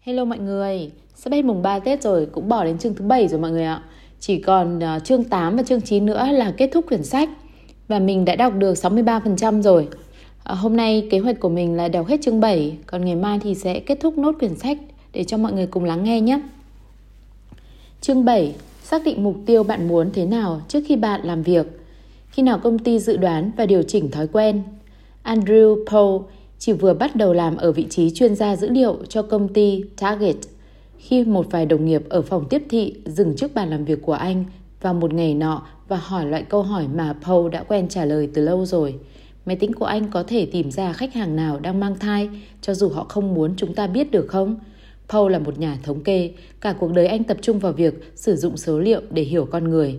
Hello mọi người, sắp hết mùng 3 Tết rồi, cũng bỏ đến chương thứ 7 rồi mọi người ạ. Chỉ còn uh, chương 8 và chương 9 nữa là kết thúc quyển sách và mình đã đọc được 63% rồi. À, hôm nay kế hoạch của mình là đọc hết chương 7, còn ngày mai thì sẽ kết thúc nốt quyển sách để cho mọi người cùng lắng nghe nhé. Chương 7. Xác định mục tiêu bạn muốn thế nào trước khi bạn làm việc. Khi nào công ty dự đoán và điều chỉnh thói quen. Andrew Paul chỉ vừa bắt đầu làm ở vị trí chuyên gia dữ liệu cho công ty Target khi một vài đồng nghiệp ở phòng tiếp thị dừng trước bàn làm việc của anh vào một ngày nọ và hỏi loại câu hỏi mà Paul đã quen trả lời từ lâu rồi. Máy tính của anh có thể tìm ra khách hàng nào đang mang thai cho dù họ không muốn chúng ta biết được không? Paul là một nhà thống kê, cả cuộc đời anh tập trung vào việc sử dụng số liệu để hiểu con người.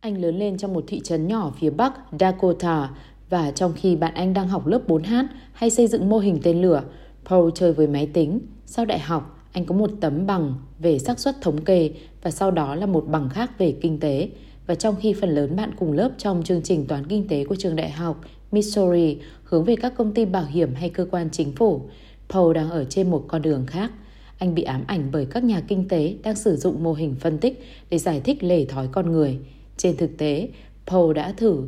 Anh lớn lên trong một thị trấn nhỏ phía bắc Dakota và trong khi bạn anh đang học lớp 4H hay xây dựng mô hình tên lửa, Paul chơi với máy tính. Sau đại học, anh có một tấm bằng về xác suất thống kê và sau đó là một bằng khác về kinh tế. Và trong khi phần lớn bạn cùng lớp trong chương trình toán kinh tế của trường đại học Missouri hướng về các công ty bảo hiểm hay cơ quan chính phủ, Paul đang ở trên một con đường khác. Anh bị ám ảnh bởi các nhà kinh tế đang sử dụng mô hình phân tích để giải thích lề thói con người. Trên thực tế, Paul đã thử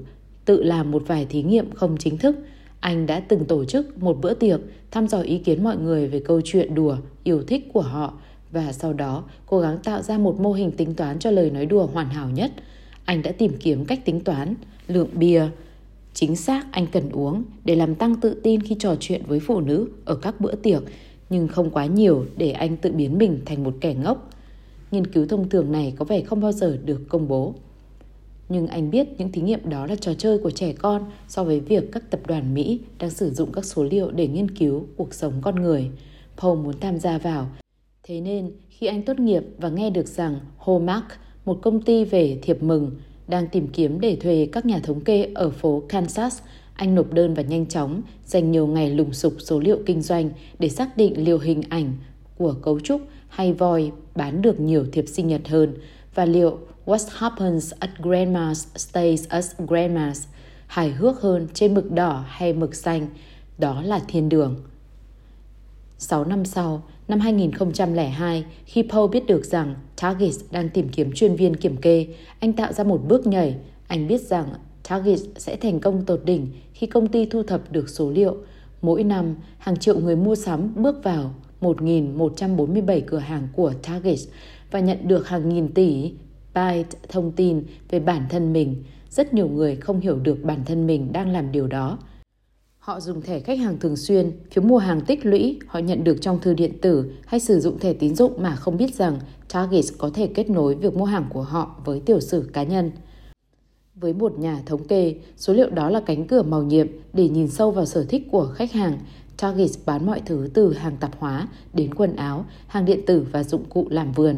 tự làm một vài thí nghiệm không chính thức. Anh đã từng tổ chức một bữa tiệc thăm dò ý kiến mọi người về câu chuyện đùa, yêu thích của họ và sau đó cố gắng tạo ra một mô hình tính toán cho lời nói đùa hoàn hảo nhất. Anh đã tìm kiếm cách tính toán lượng bia chính xác anh cần uống để làm tăng tự tin khi trò chuyện với phụ nữ ở các bữa tiệc, nhưng không quá nhiều để anh tự biến mình thành một kẻ ngốc. Nghiên cứu thông thường này có vẻ không bao giờ được công bố nhưng anh biết những thí nghiệm đó là trò chơi của trẻ con so với việc các tập đoàn Mỹ đang sử dụng các số liệu để nghiên cứu cuộc sống con người. Paul muốn tham gia vào. Thế nên, khi anh tốt nghiệp và nghe được rằng Hallmark, một công ty về thiệp mừng, đang tìm kiếm để thuê các nhà thống kê ở phố Kansas, anh nộp đơn và nhanh chóng dành nhiều ngày lùng sục số liệu kinh doanh để xác định liệu hình ảnh của cấu trúc hay voi bán được nhiều thiệp sinh nhật hơn và liệu What happens at grandma's stays at grandma's hài hước hơn trên mực đỏ hay mực xanh, đó là thiên đường. 6 năm sau, năm 2002, khi Paul biết được rằng Target đang tìm kiếm chuyên viên kiểm kê, anh tạo ra một bước nhảy. Anh biết rằng Target sẽ thành công tột đỉnh khi công ty thu thập được số liệu. Mỗi năm, hàng triệu người mua sắm bước vào 1.147 cửa hàng của Target và nhận được hàng nghìn tỷ byte thông tin về bản thân mình. Rất nhiều người không hiểu được bản thân mình đang làm điều đó. Họ dùng thẻ khách hàng thường xuyên, phiếu mua hàng tích lũy họ nhận được trong thư điện tử hay sử dụng thẻ tín dụng mà không biết rằng Target có thể kết nối việc mua hàng của họ với tiểu sử cá nhân. Với một nhà thống kê, số liệu đó là cánh cửa màu nhiệm để nhìn sâu vào sở thích của khách hàng. Target bán mọi thứ từ hàng tạp hóa đến quần áo, hàng điện tử và dụng cụ làm vườn.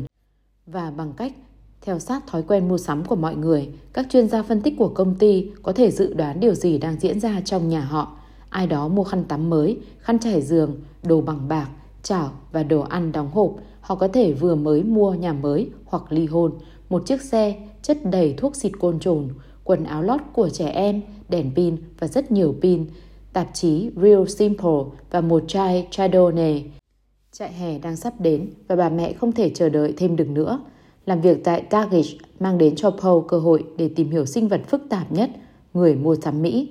Và bằng cách theo sát thói quen mua sắm của mọi người, các chuyên gia phân tích của công ty có thể dự đoán điều gì đang diễn ra trong nhà họ. Ai đó mua khăn tắm mới, khăn trải giường, đồ bằng bạc, chảo và đồ ăn đóng hộp. Họ có thể vừa mới mua nhà mới hoặc ly hôn, một chiếc xe chất đầy thuốc xịt côn trùng, quần áo lót của trẻ em, đèn pin và rất nhiều pin, tạp chí Real Simple và một chai Chardonnay. Trại hè đang sắp đến và bà mẹ không thể chờ đợi thêm được nữa. Làm việc tại Target mang đến cho Paul cơ hội để tìm hiểu sinh vật phức tạp nhất, người mua sắm Mỹ.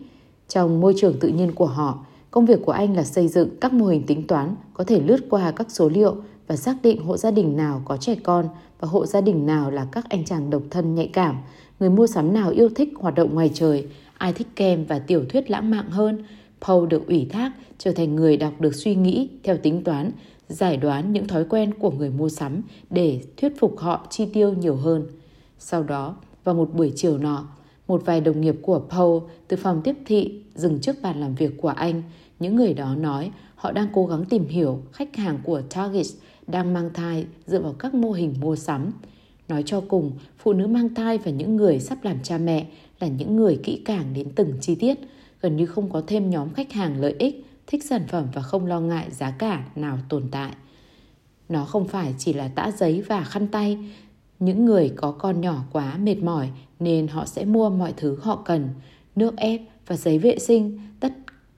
Trong môi trường tự nhiên của họ, công việc của anh là xây dựng các mô hình tính toán có thể lướt qua các số liệu và xác định hộ gia đình nào có trẻ con và hộ gia đình nào là các anh chàng độc thân nhạy cảm, người mua sắm nào yêu thích hoạt động ngoài trời, ai thích kem và tiểu thuyết lãng mạn hơn. Paul được ủy thác trở thành người đọc được suy nghĩ theo tính toán giải đoán những thói quen của người mua sắm để thuyết phục họ chi tiêu nhiều hơn. Sau đó, vào một buổi chiều nọ, một vài đồng nghiệp của Paul từ phòng tiếp thị dừng trước bàn làm việc của anh. Những người đó nói họ đang cố gắng tìm hiểu khách hàng của Target đang mang thai dựa vào các mô hình mua sắm. Nói cho cùng, phụ nữ mang thai và những người sắp làm cha mẹ là những người kỹ càng đến từng chi tiết, gần như không có thêm nhóm khách hàng lợi ích thích sản phẩm và không lo ngại giá cả nào tồn tại. Nó không phải chỉ là tã giấy và khăn tay. Những người có con nhỏ quá mệt mỏi nên họ sẽ mua mọi thứ họ cần, nước ép và giấy vệ sinh, tất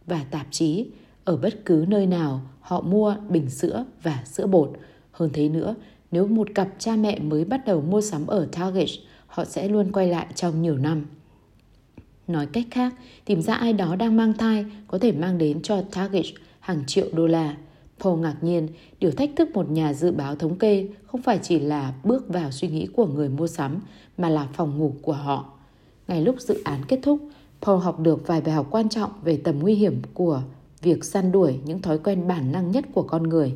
và tạp chí. Ở bất cứ nơi nào, họ mua bình sữa và sữa bột. Hơn thế nữa, nếu một cặp cha mẹ mới bắt đầu mua sắm ở Target, họ sẽ luôn quay lại trong nhiều năm. Nói cách khác, tìm ra ai đó đang mang thai có thể mang đến cho Target hàng triệu đô la. Paul ngạc nhiên, điều thách thức một nhà dự báo thống kê không phải chỉ là bước vào suy nghĩ của người mua sắm, mà là phòng ngủ của họ. Ngay lúc dự án kết thúc, Paul học được vài bài học quan trọng về tầm nguy hiểm của việc săn đuổi những thói quen bản năng nhất của con người.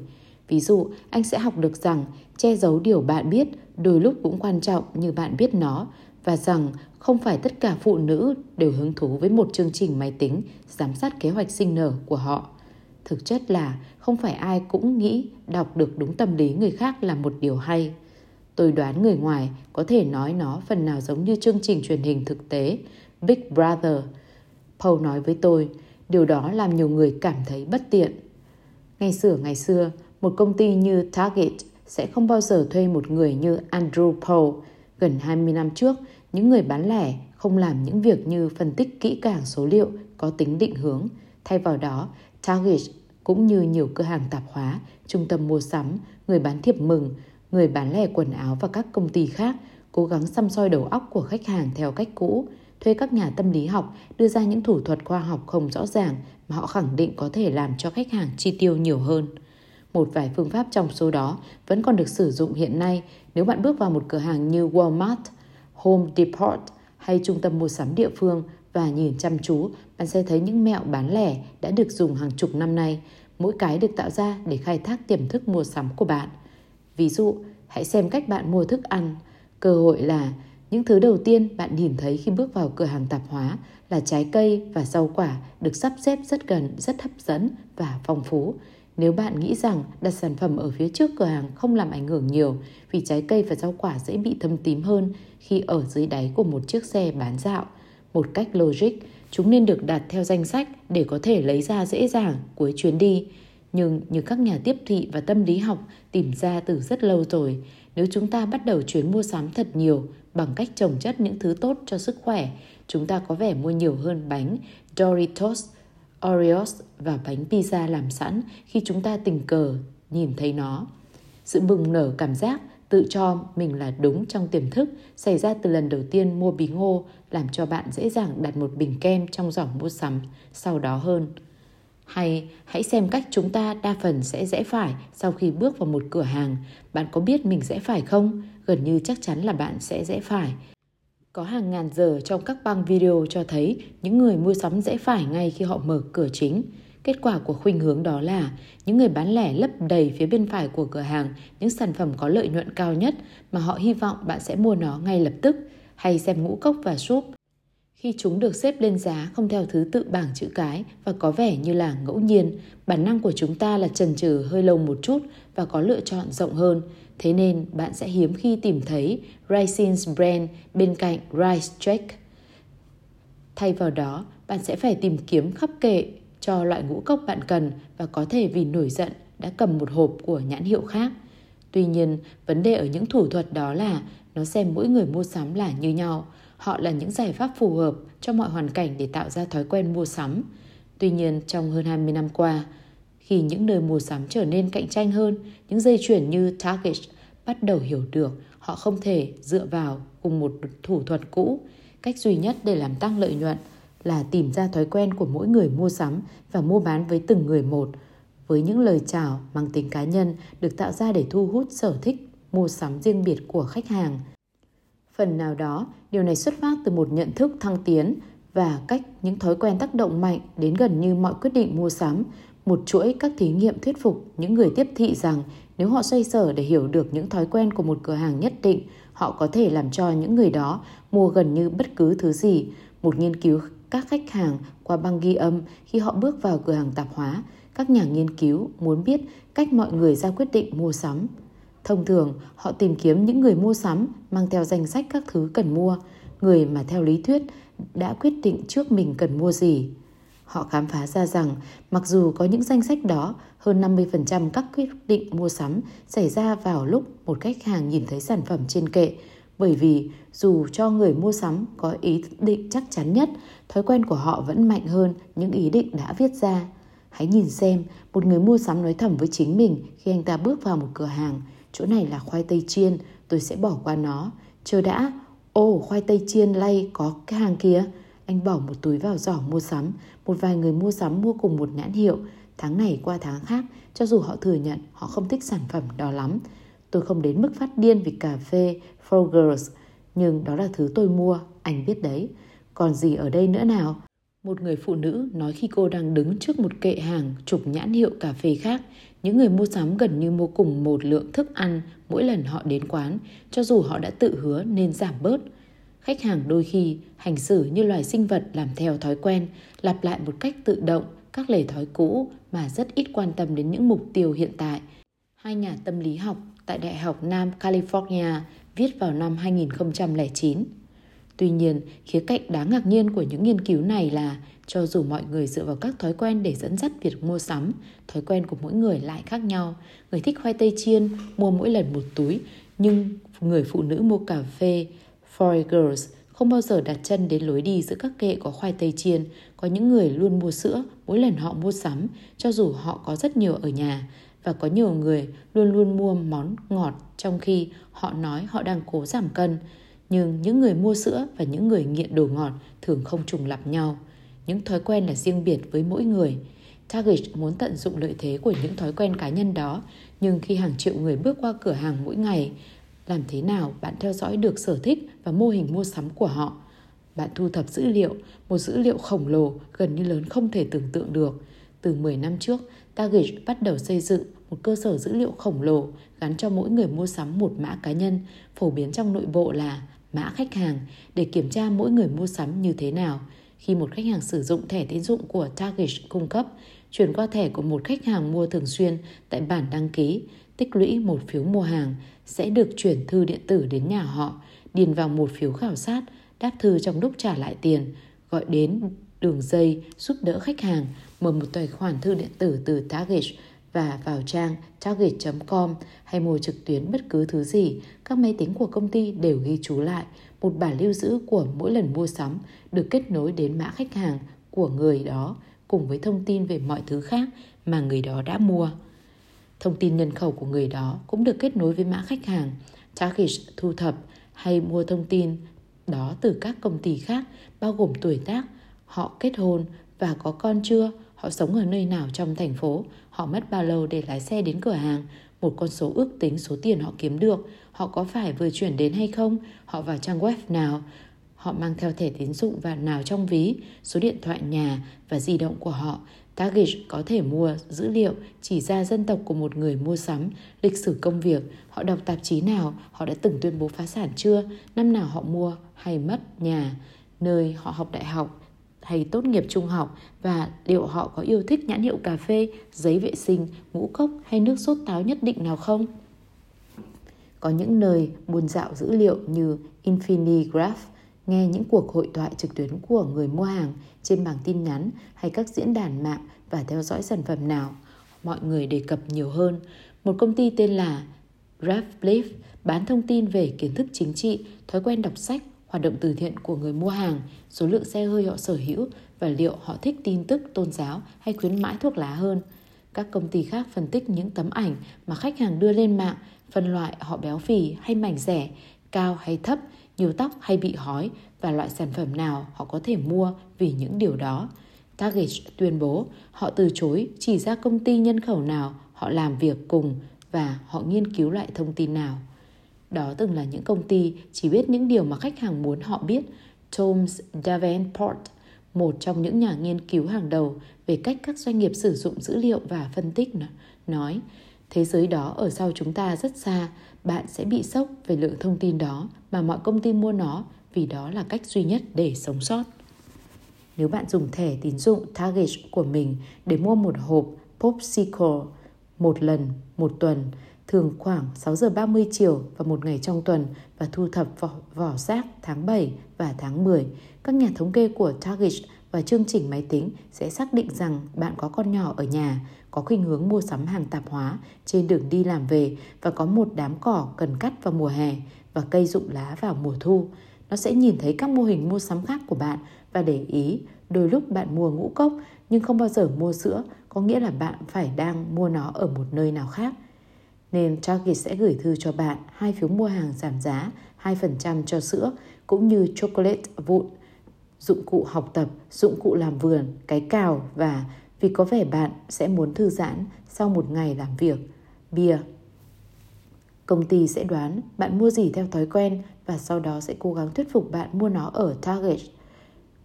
Ví dụ, anh sẽ học được rằng che giấu điều bạn biết đôi lúc cũng quan trọng như bạn biết nó và rằng không phải tất cả phụ nữ đều hứng thú với một chương trình máy tính giám sát kế hoạch sinh nở của họ. Thực chất là không phải ai cũng nghĩ đọc được đúng tâm lý người khác là một điều hay. Tôi đoán người ngoài có thể nói nó phần nào giống như chương trình truyền hình thực tế Big Brother. Paul nói với tôi, điều đó làm nhiều người cảm thấy bất tiện. Ngày xưa ngày xưa, một công ty như Target sẽ không bao giờ thuê một người như Andrew Paul. Gần 20 năm trước, những người bán lẻ không làm những việc như phân tích kỹ càng số liệu có tính định hướng. Thay vào đó, Target cũng như nhiều cửa hàng tạp hóa, trung tâm mua sắm, người bán thiệp mừng, người bán lẻ quần áo và các công ty khác cố gắng xăm soi đầu óc của khách hàng theo cách cũ, thuê các nhà tâm lý học đưa ra những thủ thuật khoa học không rõ ràng mà họ khẳng định có thể làm cho khách hàng chi tiêu nhiều hơn. Một vài phương pháp trong số đó vẫn còn được sử dụng hiện nay nếu bạn bước vào một cửa hàng như Walmart, Home Depot hay trung tâm mua sắm địa phương và nhìn chăm chú, bạn sẽ thấy những mẹo bán lẻ đã được dùng hàng chục năm nay. Mỗi cái được tạo ra để khai thác tiềm thức mua sắm của bạn. Ví dụ, hãy xem cách bạn mua thức ăn. Cơ hội là những thứ đầu tiên bạn nhìn thấy khi bước vào cửa hàng tạp hóa là trái cây và rau quả được sắp xếp rất gần, rất hấp dẫn và phong phú. Nếu bạn nghĩ rằng đặt sản phẩm ở phía trước cửa hàng không làm ảnh hưởng nhiều vì trái cây và rau quả dễ bị thâm tím hơn khi ở dưới đáy của một chiếc xe bán dạo, một cách logic, chúng nên được đặt theo danh sách để có thể lấy ra dễ dàng cuối chuyến đi. Nhưng như các nhà tiếp thị và tâm lý học tìm ra từ rất lâu rồi, nếu chúng ta bắt đầu chuyến mua sắm thật nhiều bằng cách trồng chất những thứ tốt cho sức khỏe, chúng ta có vẻ mua nhiều hơn bánh Doritos, Oreos và bánh pizza làm sẵn khi chúng ta tình cờ nhìn thấy nó. Sự bừng nở cảm giác tự cho mình là đúng trong tiềm thức xảy ra từ lần đầu tiên mua bí ngô làm cho bạn dễ dàng đặt một bình kem trong giỏ mua sắm, sau đó hơn. Hay hãy xem cách chúng ta đa phần sẽ rẽ phải sau khi bước vào một cửa hàng. Bạn có biết mình rẽ phải không? Gần như chắc chắn là bạn sẽ rẽ phải. Có hàng ngàn giờ trong các băng video cho thấy những người mua sắm dễ phải ngay khi họ mở cửa chính. Kết quả của khuynh hướng đó là những người bán lẻ lấp đầy phía bên phải của cửa hàng những sản phẩm có lợi nhuận cao nhất mà họ hy vọng bạn sẽ mua nó ngay lập tức hay xem ngũ cốc và súp khi chúng được xếp lên giá không theo thứ tự bảng chữ cái và có vẻ như là ngẫu nhiên, bản năng của chúng ta là chần chừ hơi lâu một chút và có lựa chọn rộng hơn. Thế nên bạn sẽ hiếm khi tìm thấy Raisins Brand bên cạnh Rice Check. Thay vào đó, bạn sẽ phải tìm kiếm khắp kệ cho loại ngũ cốc bạn cần và có thể vì nổi giận đã cầm một hộp của nhãn hiệu khác. Tuy nhiên, vấn đề ở những thủ thuật đó là nó xem mỗi người mua sắm là như nhau. Họ là những giải pháp phù hợp cho mọi hoàn cảnh để tạo ra thói quen mua sắm. Tuy nhiên, trong hơn 20 năm qua, khi những nơi mua sắm trở nên cạnh tranh hơn, những dây chuyển như Target bắt đầu hiểu được họ không thể dựa vào cùng một thủ thuật cũ. Cách duy nhất để làm tăng lợi nhuận là tìm ra thói quen của mỗi người mua sắm và mua bán với từng người một, với những lời chào mang tính cá nhân được tạo ra để thu hút sở thích mua sắm riêng biệt của khách hàng. Phần nào đó, điều này xuất phát từ một nhận thức thăng tiến và cách những thói quen tác động mạnh đến gần như mọi quyết định mua sắm, một chuỗi các thí nghiệm thuyết phục những người tiếp thị rằng nếu họ xoay sở để hiểu được những thói quen của một cửa hàng nhất định, họ có thể làm cho những người đó mua gần như bất cứ thứ gì. Một nghiên cứu các khách hàng qua băng ghi âm khi họ bước vào cửa hàng tạp hóa, các nhà nghiên cứu muốn biết cách mọi người ra quyết định mua sắm. Thông thường, họ tìm kiếm những người mua sắm mang theo danh sách các thứ cần mua, người mà theo lý thuyết đã quyết định trước mình cần mua gì. Họ khám phá ra rằng mặc dù có những danh sách đó, hơn 50% các quyết định mua sắm xảy ra vào lúc một khách hàng nhìn thấy sản phẩm trên kệ, bởi vì dù cho người mua sắm có ý định chắc chắn nhất, thói quen của họ vẫn mạnh hơn những ý định đã viết ra. Hãy nhìn xem, một người mua sắm nói thầm với chính mình khi anh ta bước vào một cửa hàng. Chỗ này là khoai tây chiên, tôi sẽ bỏ qua nó. Chờ đã, ồ khoai tây chiên lay có cái hàng kia. Anh bỏ một túi vào giỏ mua sắm, một vài người mua sắm mua cùng một nhãn hiệu. Tháng này qua tháng khác, cho dù họ thừa nhận họ không thích sản phẩm đó lắm. Tôi không đến mức phát điên vì cà phê Frogers, nhưng đó là thứ tôi mua, anh biết đấy. Còn gì ở đây nữa nào? Một người phụ nữ nói khi cô đang đứng trước một kệ hàng chục nhãn hiệu cà phê khác, những người mua sắm gần như mua cùng một lượng thức ăn mỗi lần họ đến quán, cho dù họ đã tự hứa nên giảm bớt. Khách hàng đôi khi hành xử như loài sinh vật làm theo thói quen, lặp lại một cách tự động các lề thói cũ mà rất ít quan tâm đến những mục tiêu hiện tại. Hai nhà tâm lý học tại Đại học Nam California viết vào năm 2009. Tuy nhiên, khía cạnh đáng ngạc nhiên của những nghiên cứu này là cho dù mọi người dựa vào các thói quen để dẫn dắt việc mua sắm, thói quen của mỗi người lại khác nhau. Người thích khoai tây chiên mua mỗi lần một túi, nhưng người phụ nữ mua cà phê Foragers không bao giờ đặt chân đến lối đi giữa các kệ có khoai tây chiên. Có những người luôn mua sữa mỗi lần họ mua sắm, cho dù họ có rất nhiều ở nhà. Và có nhiều người luôn luôn mua món ngọt trong khi họ nói họ đang cố giảm cân. Nhưng những người mua sữa và những người nghiện đồ ngọt thường không trùng lặp nhau. Những thói quen là riêng biệt với mỗi người. Target muốn tận dụng lợi thế của những thói quen cá nhân đó, nhưng khi hàng triệu người bước qua cửa hàng mỗi ngày, làm thế nào bạn theo dõi được sở thích và mô hình mua sắm của họ? Bạn thu thập dữ liệu, một dữ liệu khổng lồ gần như lớn không thể tưởng tượng được. Từ 10 năm trước, Target bắt đầu xây dựng một cơ sở dữ liệu khổng lồ gắn cho mỗi người mua sắm một mã cá nhân, phổ biến trong nội bộ là mã khách hàng để kiểm tra mỗi người mua sắm như thế nào. Khi một khách hàng sử dụng thẻ tín dụng của Target cung cấp, chuyển qua thẻ của một khách hàng mua thường xuyên tại bản đăng ký, tích lũy một phiếu mua hàng sẽ được chuyển thư điện tử đến nhà họ, điền vào một phiếu khảo sát, đáp thư trong lúc trả lại tiền, gọi đến đường dây giúp đỡ khách hàng, mở một tài khoản thư điện tử từ Target và vào trang target.com hay mua trực tuyến bất cứ thứ gì, các máy tính của công ty đều ghi chú lại một bản lưu giữ của mỗi lần mua sắm được kết nối đến mã khách hàng của người đó cùng với thông tin về mọi thứ khác mà người đó đã mua. Thông tin nhân khẩu của người đó cũng được kết nối với mã khách hàng. Target thu thập hay mua thông tin đó từ các công ty khác bao gồm tuổi tác, họ kết hôn và có con chưa, họ sống ở nơi nào trong thành phố, họ mất bao lâu để lái xe đến cửa hàng, một con số ước tính số tiền họ kiếm được, họ có phải vừa chuyển đến hay không, họ vào trang web nào, họ mang theo thẻ tín dụng và nào trong ví, số điện thoại nhà và di động của họ. Target có thể mua dữ liệu chỉ ra dân tộc của một người mua sắm, lịch sử công việc, họ đọc tạp chí nào, họ đã từng tuyên bố phá sản chưa, năm nào họ mua hay mất nhà, nơi họ học đại học, hay tốt nghiệp trung học và liệu họ có yêu thích nhãn hiệu cà phê, giấy vệ sinh, ngũ cốc hay nước sốt táo nhất định nào không? Có những nơi buôn dạo dữ liệu như Infinigraph, nghe những cuộc hội thoại trực tuyến của người mua hàng trên bảng tin nhắn hay các diễn đàn mạng và theo dõi sản phẩm nào mọi người đề cập nhiều hơn. Một công ty tên là Rapleaf bán thông tin về kiến thức chính trị, thói quen đọc sách, hoạt động từ thiện của người mua hàng, số lượng xe hơi họ sở hữu và liệu họ thích tin tức tôn giáo hay khuyến mãi thuốc lá hơn. Các công ty khác phân tích những tấm ảnh mà khách hàng đưa lên mạng, phân loại họ béo phì hay mảnh rẻ, cao hay thấp, nhiều tóc hay bị hói và loại sản phẩm nào họ có thể mua vì những điều đó. Target tuyên bố họ từ chối chỉ ra công ty nhân khẩu nào họ làm việc cùng và họ nghiên cứu lại thông tin nào. Đó từng là những công ty chỉ biết những điều mà khách hàng muốn họ biết. Thomas Davenport, một trong những nhà nghiên cứu hàng đầu về cách các doanh nghiệp sử dụng dữ liệu và phân tích, nói thế giới đó ở sau chúng ta rất xa, bạn sẽ bị sốc về lượng thông tin đó mà mọi công ty mua nó vì đó là cách duy nhất để sống sót. Nếu bạn dùng thẻ tín dụng Target của mình để mua một hộp Popsicle một lần một tuần, thường khoảng 6 giờ 30 chiều và một ngày trong tuần và thu thập vỏ, vỏ rác tháng 7 và tháng 10. Các nhà thống kê của Target và chương trình máy tính sẽ xác định rằng bạn có con nhỏ ở nhà, có khuynh hướng mua sắm hàng tạp hóa trên đường đi làm về và có một đám cỏ cần cắt vào mùa hè và cây rụng lá vào mùa thu. Nó sẽ nhìn thấy các mô hình mua sắm khác của bạn và để ý đôi lúc bạn mua ngũ cốc nhưng không bao giờ mua sữa, có nghĩa là bạn phải đang mua nó ở một nơi nào khác. Nên Target sẽ gửi thư cho bạn hai phiếu mua hàng giảm giá 2% cho sữa cũng như chocolate vụn, dụng cụ học tập, dụng cụ làm vườn, cái cào và vì có vẻ bạn sẽ muốn thư giãn sau một ngày làm việc, bia. Công ty sẽ đoán bạn mua gì theo thói quen và sau đó sẽ cố gắng thuyết phục bạn mua nó ở Target.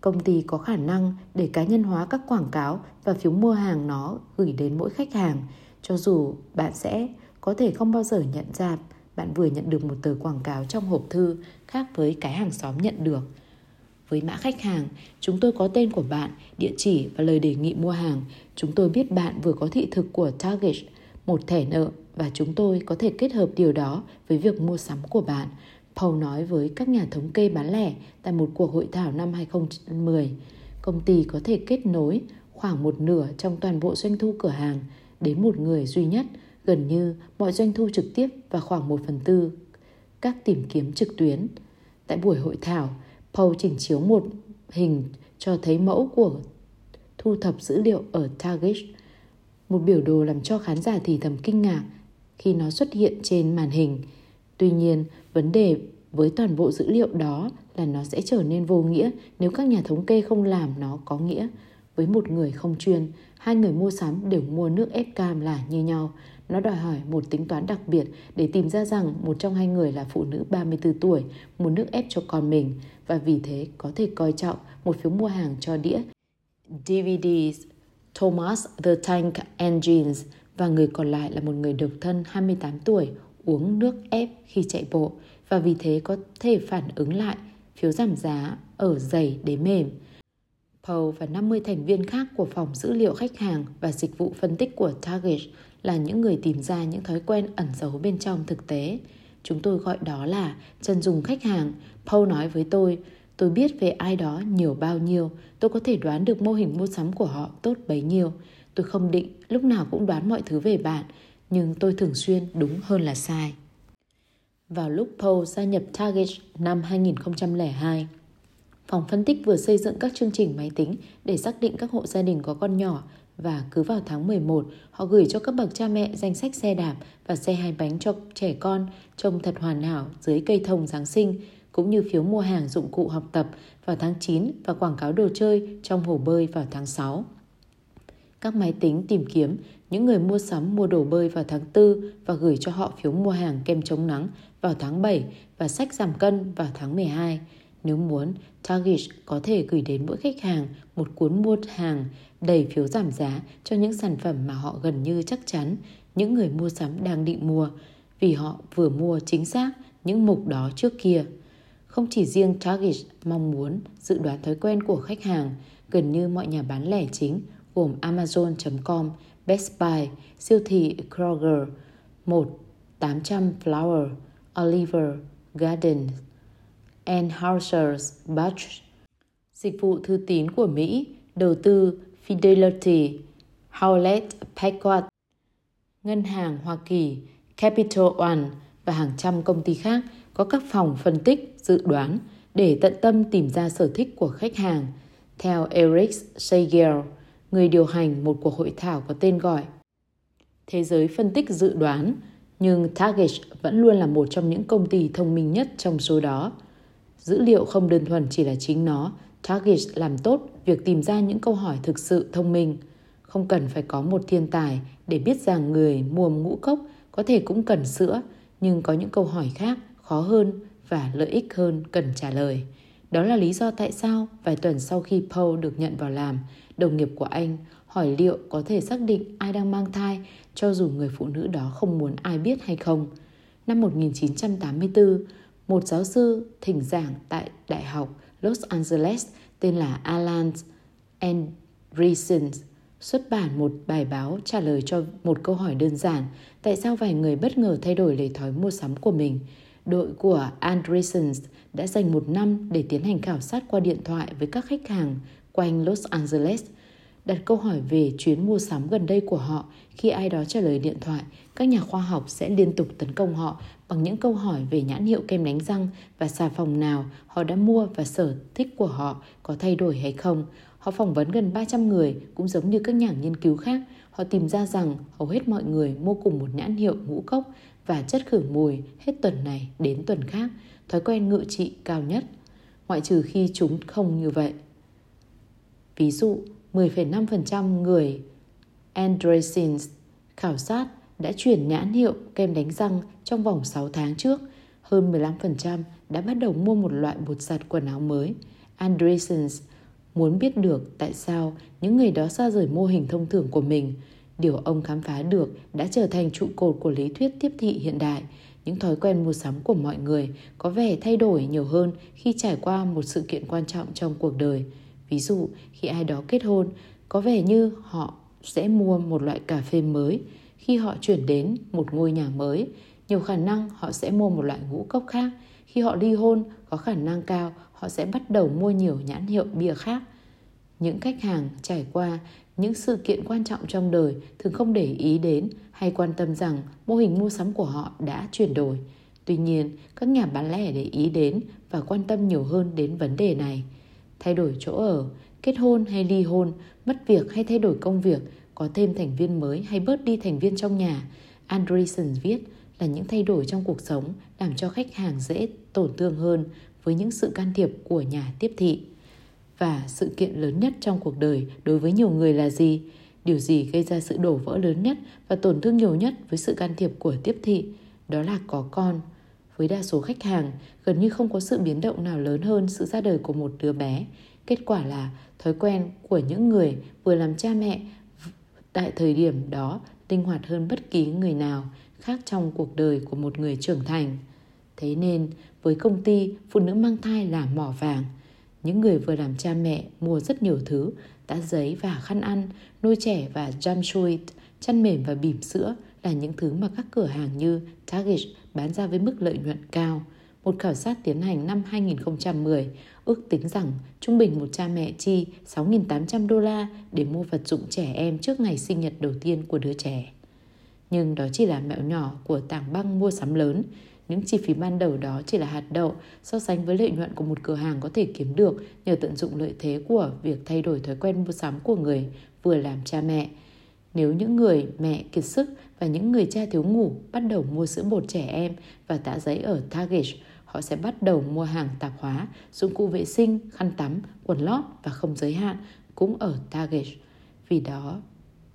Công ty có khả năng để cá nhân hóa các quảng cáo và phiếu mua hàng nó gửi đến mỗi khách hàng, cho dù bạn sẽ có thể không bao giờ nhận ra bạn vừa nhận được một tờ quảng cáo trong hộp thư khác với cái hàng xóm nhận được. Với mã khách hàng, chúng tôi có tên của bạn, địa chỉ và lời đề nghị mua hàng. Chúng tôi biết bạn vừa có thị thực của Target, một thẻ nợ và chúng tôi có thể kết hợp điều đó với việc mua sắm của bạn. Paul nói với các nhà thống kê bán lẻ tại một cuộc hội thảo năm 2010. Công ty có thể kết nối khoảng một nửa trong toàn bộ doanh thu cửa hàng đến một người duy nhất, gần như mọi doanh thu trực tiếp và khoảng một phần tư các tìm kiếm trực tuyến. Tại buổi hội thảo, Paul chỉnh chiếu một hình cho thấy mẫu của thu thập dữ liệu ở Target. Một biểu đồ làm cho khán giả thì thầm kinh ngạc khi nó xuất hiện trên màn hình. Tuy nhiên, vấn đề với toàn bộ dữ liệu đó là nó sẽ trở nên vô nghĩa nếu các nhà thống kê không làm nó có nghĩa. Với một người không chuyên, hai người mua sắm đều mua nước ép cam là như nhau. Nó đòi hỏi một tính toán đặc biệt để tìm ra rằng một trong hai người là phụ nữ 34 tuổi muốn nước ép cho con mình và vì thế có thể coi trọng một phiếu mua hàng cho đĩa DVDs Thomas, the Tank Engines và người còn lại là một người độc thân 28 tuổi, uống nước ép khi chạy bộ và vì thế có thể phản ứng lại phiếu giảm giá ở dày đế mềm. Paul và 50 thành viên khác của phòng dữ liệu khách hàng và dịch vụ phân tích của Target là những người tìm ra những thói quen ẩn giấu bên trong thực tế. Chúng tôi gọi đó là chân dùng khách hàng. Paul nói với tôi, tôi biết về ai đó nhiều bao nhiêu, tôi có thể đoán được mô hình mua sắm của họ tốt bấy nhiêu. Tôi không định lúc nào cũng đoán mọi thứ về bạn, nhưng tôi thường xuyên đúng hơn là sai. Vào lúc Paul gia nhập Target năm 2002, phòng phân tích vừa xây dựng các chương trình máy tính để xác định các hộ gia đình có con nhỏ và cứ vào tháng 11, họ gửi cho các bậc cha mẹ danh sách xe đạp và xe hai bánh cho trẻ con trông thật hoàn hảo dưới cây thông Giáng sinh, cũng như phiếu mua hàng dụng cụ học tập vào tháng 9 và quảng cáo đồ chơi trong hồ bơi vào tháng 6. Các máy tính tìm kiếm những người mua sắm mua đồ bơi vào tháng 4 và gửi cho họ phiếu mua hàng kem chống nắng vào tháng 7 và sách giảm cân vào tháng 12. Nếu muốn, Target có thể gửi đến mỗi khách hàng một cuốn mua hàng đầy phiếu giảm giá cho những sản phẩm mà họ gần như chắc chắn những người mua sắm đang định mua vì họ vừa mua chính xác những mục đó trước kia. Không chỉ riêng Target mong muốn dự đoán thói quen của khách hàng, gần như mọi nhà bán lẻ chính gồm Amazon.com, Best Buy, siêu thị Kroger, 1, 800 Flower, Oliver Garden, Enhancers Batch, dịch vụ thư tín của Mỹ, đầu tư Fidelity, Hewlett Packard, Ngân hàng Hoa Kỳ, Capital One và hàng trăm công ty khác có các phòng phân tích, dự đoán để tận tâm tìm ra sở thích của khách hàng. Theo Eric Seigel, người điều hành một cuộc hội thảo có tên gọi Thế giới phân tích dự đoán, nhưng Target vẫn luôn là một trong những công ty thông minh nhất trong số đó. Dữ liệu không đơn thuần chỉ là chính nó, Target làm tốt việc tìm ra những câu hỏi thực sự thông minh. Không cần phải có một thiên tài để biết rằng người mua ngũ cốc có thể cũng cần sữa, nhưng có những câu hỏi khác khó hơn và lợi ích hơn cần trả lời. Đó là lý do tại sao vài tuần sau khi Paul được nhận vào làm, đồng nghiệp của anh hỏi liệu có thể xác định ai đang mang thai cho dù người phụ nữ đó không muốn ai biết hay không. Năm 1984, một giáo sư thỉnh giảng tại Đại học Los Angeles tên là Alan Andreessen xuất bản một bài báo trả lời cho một câu hỏi đơn giản, tại sao vài người bất ngờ thay đổi lề thói mua sắm của mình. Đội của Andreessen đã dành một năm để tiến hành khảo sát qua điện thoại với các khách hàng quanh Los Angeles – đặt câu hỏi về chuyến mua sắm gần đây của họ. Khi ai đó trả lời điện thoại, các nhà khoa học sẽ liên tục tấn công họ bằng những câu hỏi về nhãn hiệu kem đánh răng và xà phòng nào họ đã mua và sở thích của họ có thay đổi hay không. Họ phỏng vấn gần 300 người, cũng giống như các nhà nghiên cứu khác. họ tìm ra rằng hầu hết mọi người mua cùng một nhãn hiệu ngũ cốc và chất khử mùi hết tuần này đến tuần khác, thói quen ngự trị cao nhất, ngoại trừ khi chúng không như vậy. Ví dụ, 10,5% người Andresins khảo sát đã chuyển nhãn hiệu kem đánh răng trong vòng 6 tháng trước. Hơn 15% đã bắt đầu mua một loại bột giặt quần áo mới. Andresins muốn biết được tại sao những người đó xa rời mô hình thông thường của mình. Điều ông khám phá được đã trở thành trụ cột của lý thuyết tiếp thị hiện đại. Những thói quen mua sắm của mọi người có vẻ thay đổi nhiều hơn khi trải qua một sự kiện quan trọng trong cuộc đời. Ví dụ, khi ai đó kết hôn, có vẻ như họ sẽ mua một loại cà phê mới. Khi họ chuyển đến một ngôi nhà mới, nhiều khả năng họ sẽ mua một loại ngũ cốc khác. Khi họ ly hôn, có khả năng cao họ sẽ bắt đầu mua nhiều nhãn hiệu bia khác. Những khách hàng trải qua những sự kiện quan trọng trong đời thường không để ý đến hay quan tâm rằng mô hình mua sắm của họ đã chuyển đổi. Tuy nhiên, các nhà bán lẻ để ý đến và quan tâm nhiều hơn đến vấn đề này. Thay đổi chỗ ở, kết hôn hay ly hôn, mất việc hay thay đổi công việc, có thêm thành viên mới hay bớt đi thành viên trong nhà. Andreessen viết là những thay đổi trong cuộc sống làm cho khách hàng dễ tổn thương hơn với những sự can thiệp của nhà tiếp thị. Và sự kiện lớn nhất trong cuộc đời đối với nhiều người là gì? Điều gì gây ra sự đổ vỡ lớn nhất và tổn thương nhiều nhất với sự can thiệp của tiếp thị? Đó là có con. Với đa số khách hàng, gần như không có sự biến động nào lớn hơn sự ra đời của một đứa bé. Kết quả là thói quen của những người vừa làm cha mẹ tại thời điểm đó linh hoạt hơn bất kỳ người nào khác trong cuộc đời của một người trưởng thành. Thế nên, với công ty, phụ nữ mang thai là mỏ vàng. Những người vừa làm cha mẹ mua rất nhiều thứ, tã giấy và khăn ăn, nuôi trẻ và jam chăn mềm và bỉm sữa là những thứ mà các cửa hàng như Target bán ra với mức lợi nhuận cao. Một khảo sát tiến hành năm 2010 ước tính rằng trung bình một cha mẹ chi 6.800 đô la để mua vật dụng trẻ em trước ngày sinh nhật đầu tiên của đứa trẻ. Nhưng đó chỉ là mẹo nhỏ của tảng băng mua sắm lớn. Những chi phí ban đầu đó chỉ là hạt đậu so sánh với lợi nhuận của một cửa hàng có thể kiếm được nhờ tận dụng lợi thế của việc thay đổi thói quen mua sắm của người vừa làm cha mẹ. Nếu những người mẹ kiệt sức và những người cha thiếu ngủ bắt đầu mua sữa bột trẻ em và tã giấy ở Target, họ sẽ bắt đầu mua hàng tạp hóa, dụng cụ vệ sinh, khăn tắm, quần lót và không giới hạn cũng ở Target. Vì đó,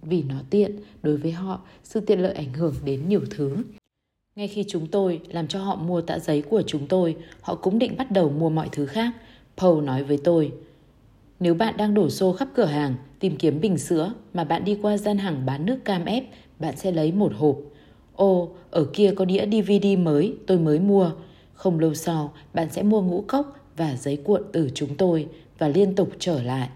vì nó tiện, đối với họ, sự tiện lợi ảnh hưởng đến nhiều thứ. Ngay khi chúng tôi làm cho họ mua tạ giấy của chúng tôi, họ cũng định bắt đầu mua mọi thứ khác. Paul nói với tôi, nếu bạn đang đổ xô khắp cửa hàng tìm kiếm bình sữa mà bạn đi qua gian hàng bán nước cam ép, bạn sẽ lấy một hộp. Ô, ở kia có đĩa DVD mới, tôi mới mua. Không lâu sau, bạn sẽ mua ngũ cốc và giấy cuộn từ chúng tôi và liên tục trở lại.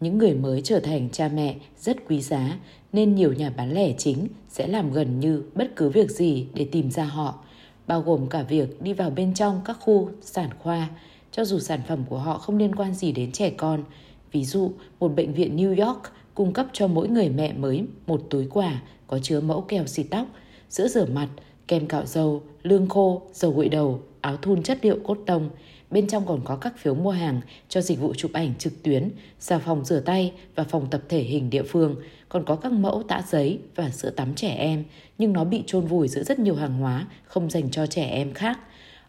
Những người mới trở thành cha mẹ rất quý giá nên nhiều nhà bán lẻ chính sẽ làm gần như bất cứ việc gì để tìm ra họ, bao gồm cả việc đi vào bên trong các khu sản khoa, cho dù sản phẩm của họ không liên quan gì đến trẻ con. Ví dụ, một bệnh viện New York cung cấp cho mỗi người mẹ mới một túi quà có chứa mẫu kèo xịt tóc, sữa rửa mặt, kem cạo dầu, lương khô, dầu gội đầu, áo thun chất liệu cốt tông. Bên trong còn có các phiếu mua hàng cho dịch vụ chụp ảnh trực tuyến, xà phòng rửa tay và phòng tập thể hình địa phương. Còn có các mẫu tã giấy và sữa tắm trẻ em, nhưng nó bị chôn vùi giữa rất nhiều hàng hóa không dành cho trẻ em khác.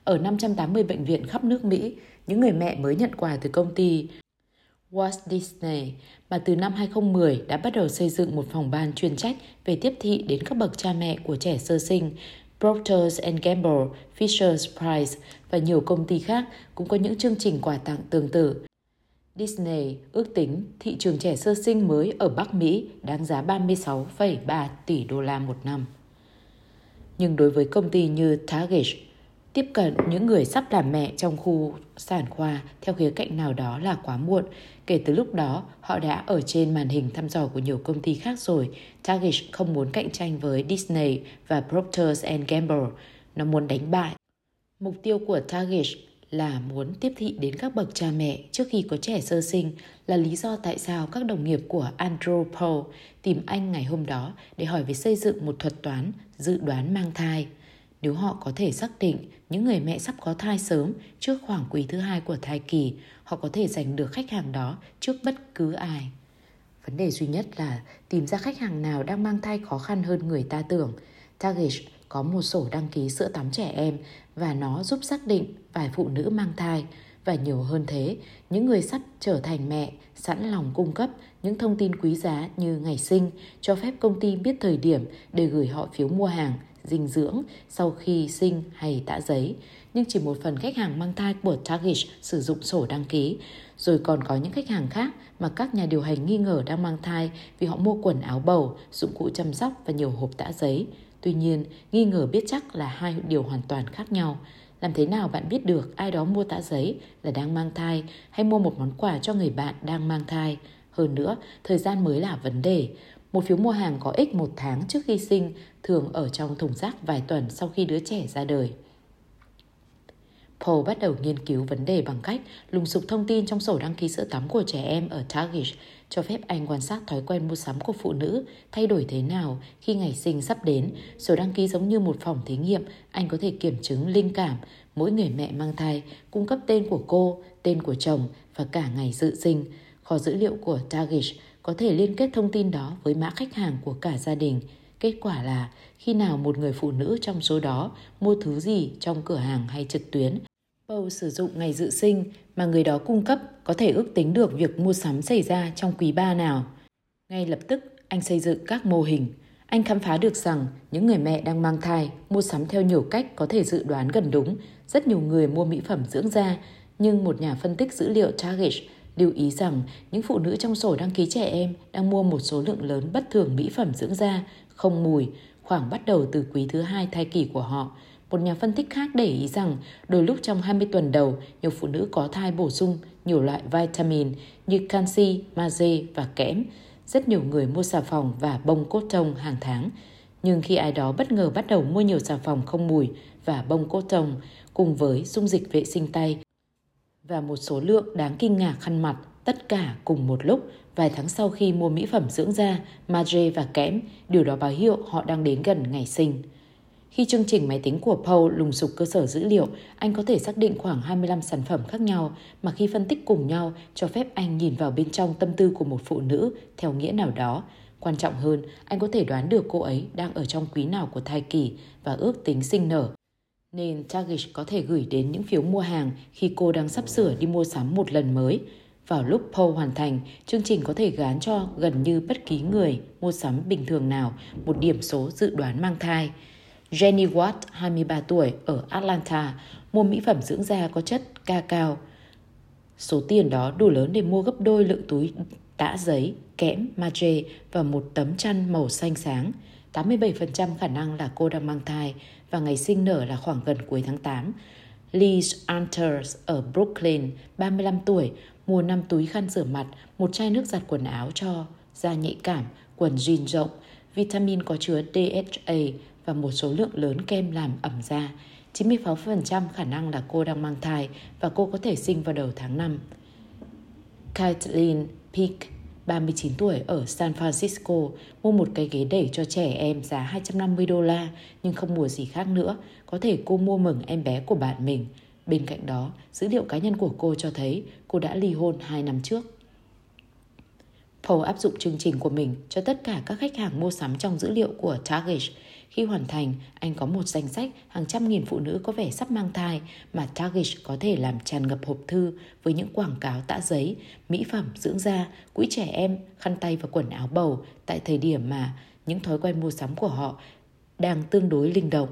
Ở 580 bệnh viện khắp nước Mỹ, những người mẹ mới nhận quà từ công ty Walt Disney mà từ năm 2010 đã bắt đầu xây dựng một phòng ban chuyên trách về tiếp thị đến các bậc cha mẹ của trẻ sơ sinh. Procter Gamble, Fisher Price và nhiều công ty khác cũng có những chương trình quà tặng tương tự. Disney ước tính thị trường trẻ sơ sinh mới ở Bắc Mỹ đáng giá 36,3 tỷ đô la một năm. Nhưng đối với công ty như Target, tiếp cận những người sắp làm mẹ trong khu sản khoa theo khía cạnh nào đó là quá muộn. Kể từ lúc đó, họ đã ở trên màn hình thăm dò của nhiều công ty khác rồi. Target không muốn cạnh tranh với Disney và Procter Gamble. Nó muốn đánh bại. Mục tiêu của Target là muốn tiếp thị đến các bậc cha mẹ trước khi có trẻ sơ sinh là lý do tại sao các đồng nghiệp của Andrew Paul tìm anh ngày hôm đó để hỏi về xây dựng một thuật toán dự đoán mang thai. Nếu họ có thể xác định những người mẹ sắp có thai sớm trước khoảng quý thứ hai của thai kỳ, họ có thể giành được khách hàng đó trước bất cứ ai. Vấn đề duy nhất là tìm ra khách hàng nào đang mang thai khó khăn hơn người ta tưởng. Target có một sổ đăng ký sữa tắm trẻ em và nó giúp xác định vài phụ nữ mang thai và nhiều hơn thế, những người sắp trở thành mẹ sẵn lòng cung cấp những thông tin quý giá như ngày sinh, cho phép công ty biết thời điểm để gửi họ phiếu mua hàng, dinh dưỡng sau khi sinh hay tã giấy. Nhưng chỉ một phần khách hàng mang thai của Target sử dụng sổ đăng ký. Rồi còn có những khách hàng khác mà các nhà điều hành nghi ngờ đang mang thai vì họ mua quần áo bầu, dụng cụ chăm sóc và nhiều hộp tã giấy. Tuy nhiên, nghi ngờ biết chắc là hai điều hoàn toàn khác nhau. Làm thế nào bạn biết được ai đó mua tã giấy là đang mang thai hay mua một món quà cho người bạn đang mang thai? Hơn nữa, thời gian mới là vấn đề. Một phiếu mua hàng có ích một tháng trước khi sinh, thường ở trong thùng rác vài tuần sau khi đứa trẻ ra đời. Paul bắt đầu nghiên cứu vấn đề bằng cách lùng sục thông tin trong sổ đăng ký sữa tắm của trẻ em ở Target, cho phép anh quan sát thói quen mua sắm của phụ nữ thay đổi thế nào khi ngày sinh sắp đến. Sổ đăng ký giống như một phòng thí nghiệm, anh có thể kiểm chứng linh cảm. Mỗi người mẹ mang thai cung cấp tên của cô, tên của chồng và cả ngày dự sinh. Kho dữ liệu của Target có thể liên kết thông tin đó với mã khách hàng của cả gia đình. Kết quả là khi nào một người phụ nữ trong số đó mua thứ gì trong cửa hàng hay trực tuyến Paul sử dụng ngày dự sinh mà người đó cung cấp có thể ước tính được việc mua sắm xảy ra trong quý 3 nào. Ngay lập tức, anh xây dựng các mô hình. Anh khám phá được rằng những người mẹ đang mang thai mua sắm theo nhiều cách có thể dự đoán gần đúng. Rất nhiều người mua mỹ phẩm dưỡng da, nhưng một nhà phân tích dữ liệu Target lưu ý rằng những phụ nữ trong sổ đăng ký trẻ em đang mua một số lượng lớn bất thường mỹ phẩm dưỡng da, không mùi, khoảng bắt đầu từ quý thứ hai thai kỳ của họ – một nhà phân tích khác để ý rằng đôi lúc trong 20 tuần đầu, nhiều phụ nữ có thai bổ sung nhiều loại vitamin như canxi, magie và kẽm. Rất nhiều người mua xà phòng và bông cốt tông hàng tháng. Nhưng khi ai đó bất ngờ bắt đầu mua nhiều xà phòng không mùi và bông cốt tông cùng với dung dịch vệ sinh tay và một số lượng đáng kinh ngạc khăn mặt tất cả cùng một lúc vài tháng sau khi mua mỹ phẩm dưỡng da, Madre và kẽm, điều đó báo hiệu họ đang đến gần ngày sinh. Khi chương trình máy tính của Paul lùng sục cơ sở dữ liệu, anh có thể xác định khoảng 25 sản phẩm khác nhau mà khi phân tích cùng nhau cho phép anh nhìn vào bên trong tâm tư của một phụ nữ theo nghĩa nào đó. Quan trọng hơn, anh có thể đoán được cô ấy đang ở trong quý nào của thai kỳ và ước tính sinh nở. Nên Target có thể gửi đến những phiếu mua hàng khi cô đang sắp sửa đi mua sắm một lần mới. Vào lúc Paul hoàn thành, chương trình có thể gán cho gần như bất kỳ người mua sắm bình thường nào một điểm số dự đoán mang thai. Jenny Watt, 23 tuổi, ở Atlanta, mua mỹ phẩm dưỡng da có chất ca cao. Số tiền đó đủ lớn để mua gấp đôi lượng túi tã giấy, kẽm, magie và một tấm chăn màu xanh sáng. 87% khả năng là cô đang mang thai và ngày sinh nở là khoảng gần cuối tháng 8. Liz Anters ở Brooklyn, 35 tuổi, mua 5 túi khăn rửa mặt, một chai nước giặt quần áo cho da nhạy cảm, quần jean rộng, vitamin có chứa DHA và một số lượng lớn kem làm ẩm da. 96% khả năng là cô đang mang thai và cô có thể sinh vào đầu tháng 5. Kathleen Peak, 39 tuổi ở San Francisco, mua một cái ghế đẩy cho trẻ em giá 250 đô la nhưng không mua gì khác nữa. Có thể cô mua mừng em bé của bạn mình. Bên cạnh đó, dữ liệu cá nhân của cô cho thấy cô đã ly hôn 2 năm trước. Paul áp dụng chương trình của mình cho tất cả các khách hàng mua sắm trong dữ liệu của Target khi hoàn thành, anh có một danh sách hàng trăm nghìn phụ nữ có vẻ sắp mang thai mà Target có thể làm tràn ngập hộp thư với những quảng cáo tã giấy, mỹ phẩm, dưỡng da, quỹ trẻ em, khăn tay và quần áo bầu tại thời điểm mà những thói quen mua sắm của họ đang tương đối linh động.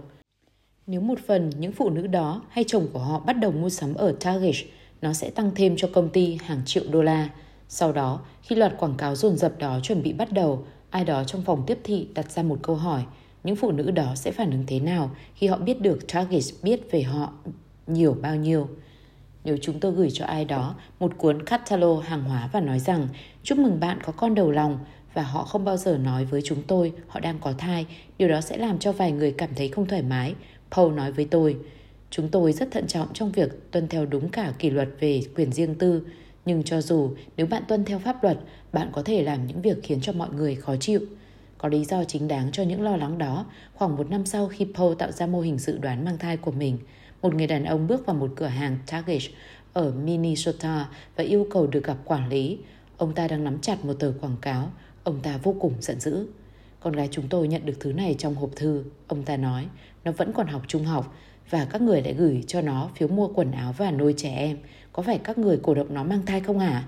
Nếu một phần những phụ nữ đó hay chồng của họ bắt đầu mua sắm ở Target, nó sẽ tăng thêm cho công ty hàng triệu đô la. Sau đó, khi loạt quảng cáo dồn dập đó chuẩn bị bắt đầu, ai đó trong phòng tiếp thị đặt ra một câu hỏi – những phụ nữ đó sẽ phản ứng thế nào khi họ biết được Target biết về họ nhiều bao nhiêu. Nếu chúng tôi gửi cho ai đó một cuốn catalog hàng hóa và nói rằng chúc mừng bạn có con đầu lòng và họ không bao giờ nói với chúng tôi họ đang có thai, điều đó sẽ làm cho vài người cảm thấy không thoải mái. Paul nói với tôi, chúng tôi rất thận trọng trong việc tuân theo đúng cả kỷ luật về quyền riêng tư, nhưng cho dù nếu bạn tuân theo pháp luật, bạn có thể làm những việc khiến cho mọi người khó chịu. Có lý do chính đáng cho những lo lắng đó, khoảng một năm sau khi Paul tạo ra mô hình dự đoán mang thai của mình, một người đàn ông bước vào một cửa hàng Target ở Minnesota và yêu cầu được gặp quản lý. Ông ta đang nắm chặt một tờ quảng cáo. Ông ta vô cùng giận dữ. Con gái chúng tôi nhận được thứ này trong hộp thư. Ông ta nói, nó vẫn còn học trung học và các người lại gửi cho nó phiếu mua quần áo và nuôi trẻ em. Có phải các người cổ động nó mang thai không hả?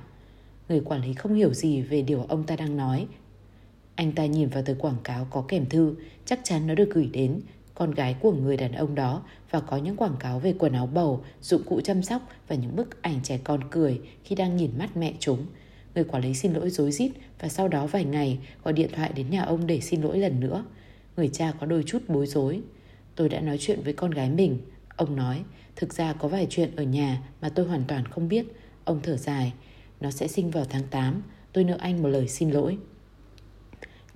Người quản lý không hiểu gì về điều ông ta đang nói. Anh ta nhìn vào tờ quảng cáo có kèm thư, chắc chắn nó được gửi đến con gái của người đàn ông đó và có những quảng cáo về quần áo bầu, dụng cụ chăm sóc và những bức ảnh trẻ con cười khi đang nhìn mắt mẹ chúng. Người quản lý xin lỗi dối rít và sau đó vài ngày gọi điện thoại đến nhà ông để xin lỗi lần nữa. Người cha có đôi chút bối rối. Tôi đã nói chuyện với con gái mình. Ông nói, thực ra có vài chuyện ở nhà mà tôi hoàn toàn không biết. Ông thở dài, nó sẽ sinh vào tháng 8. Tôi nợ anh một lời xin lỗi.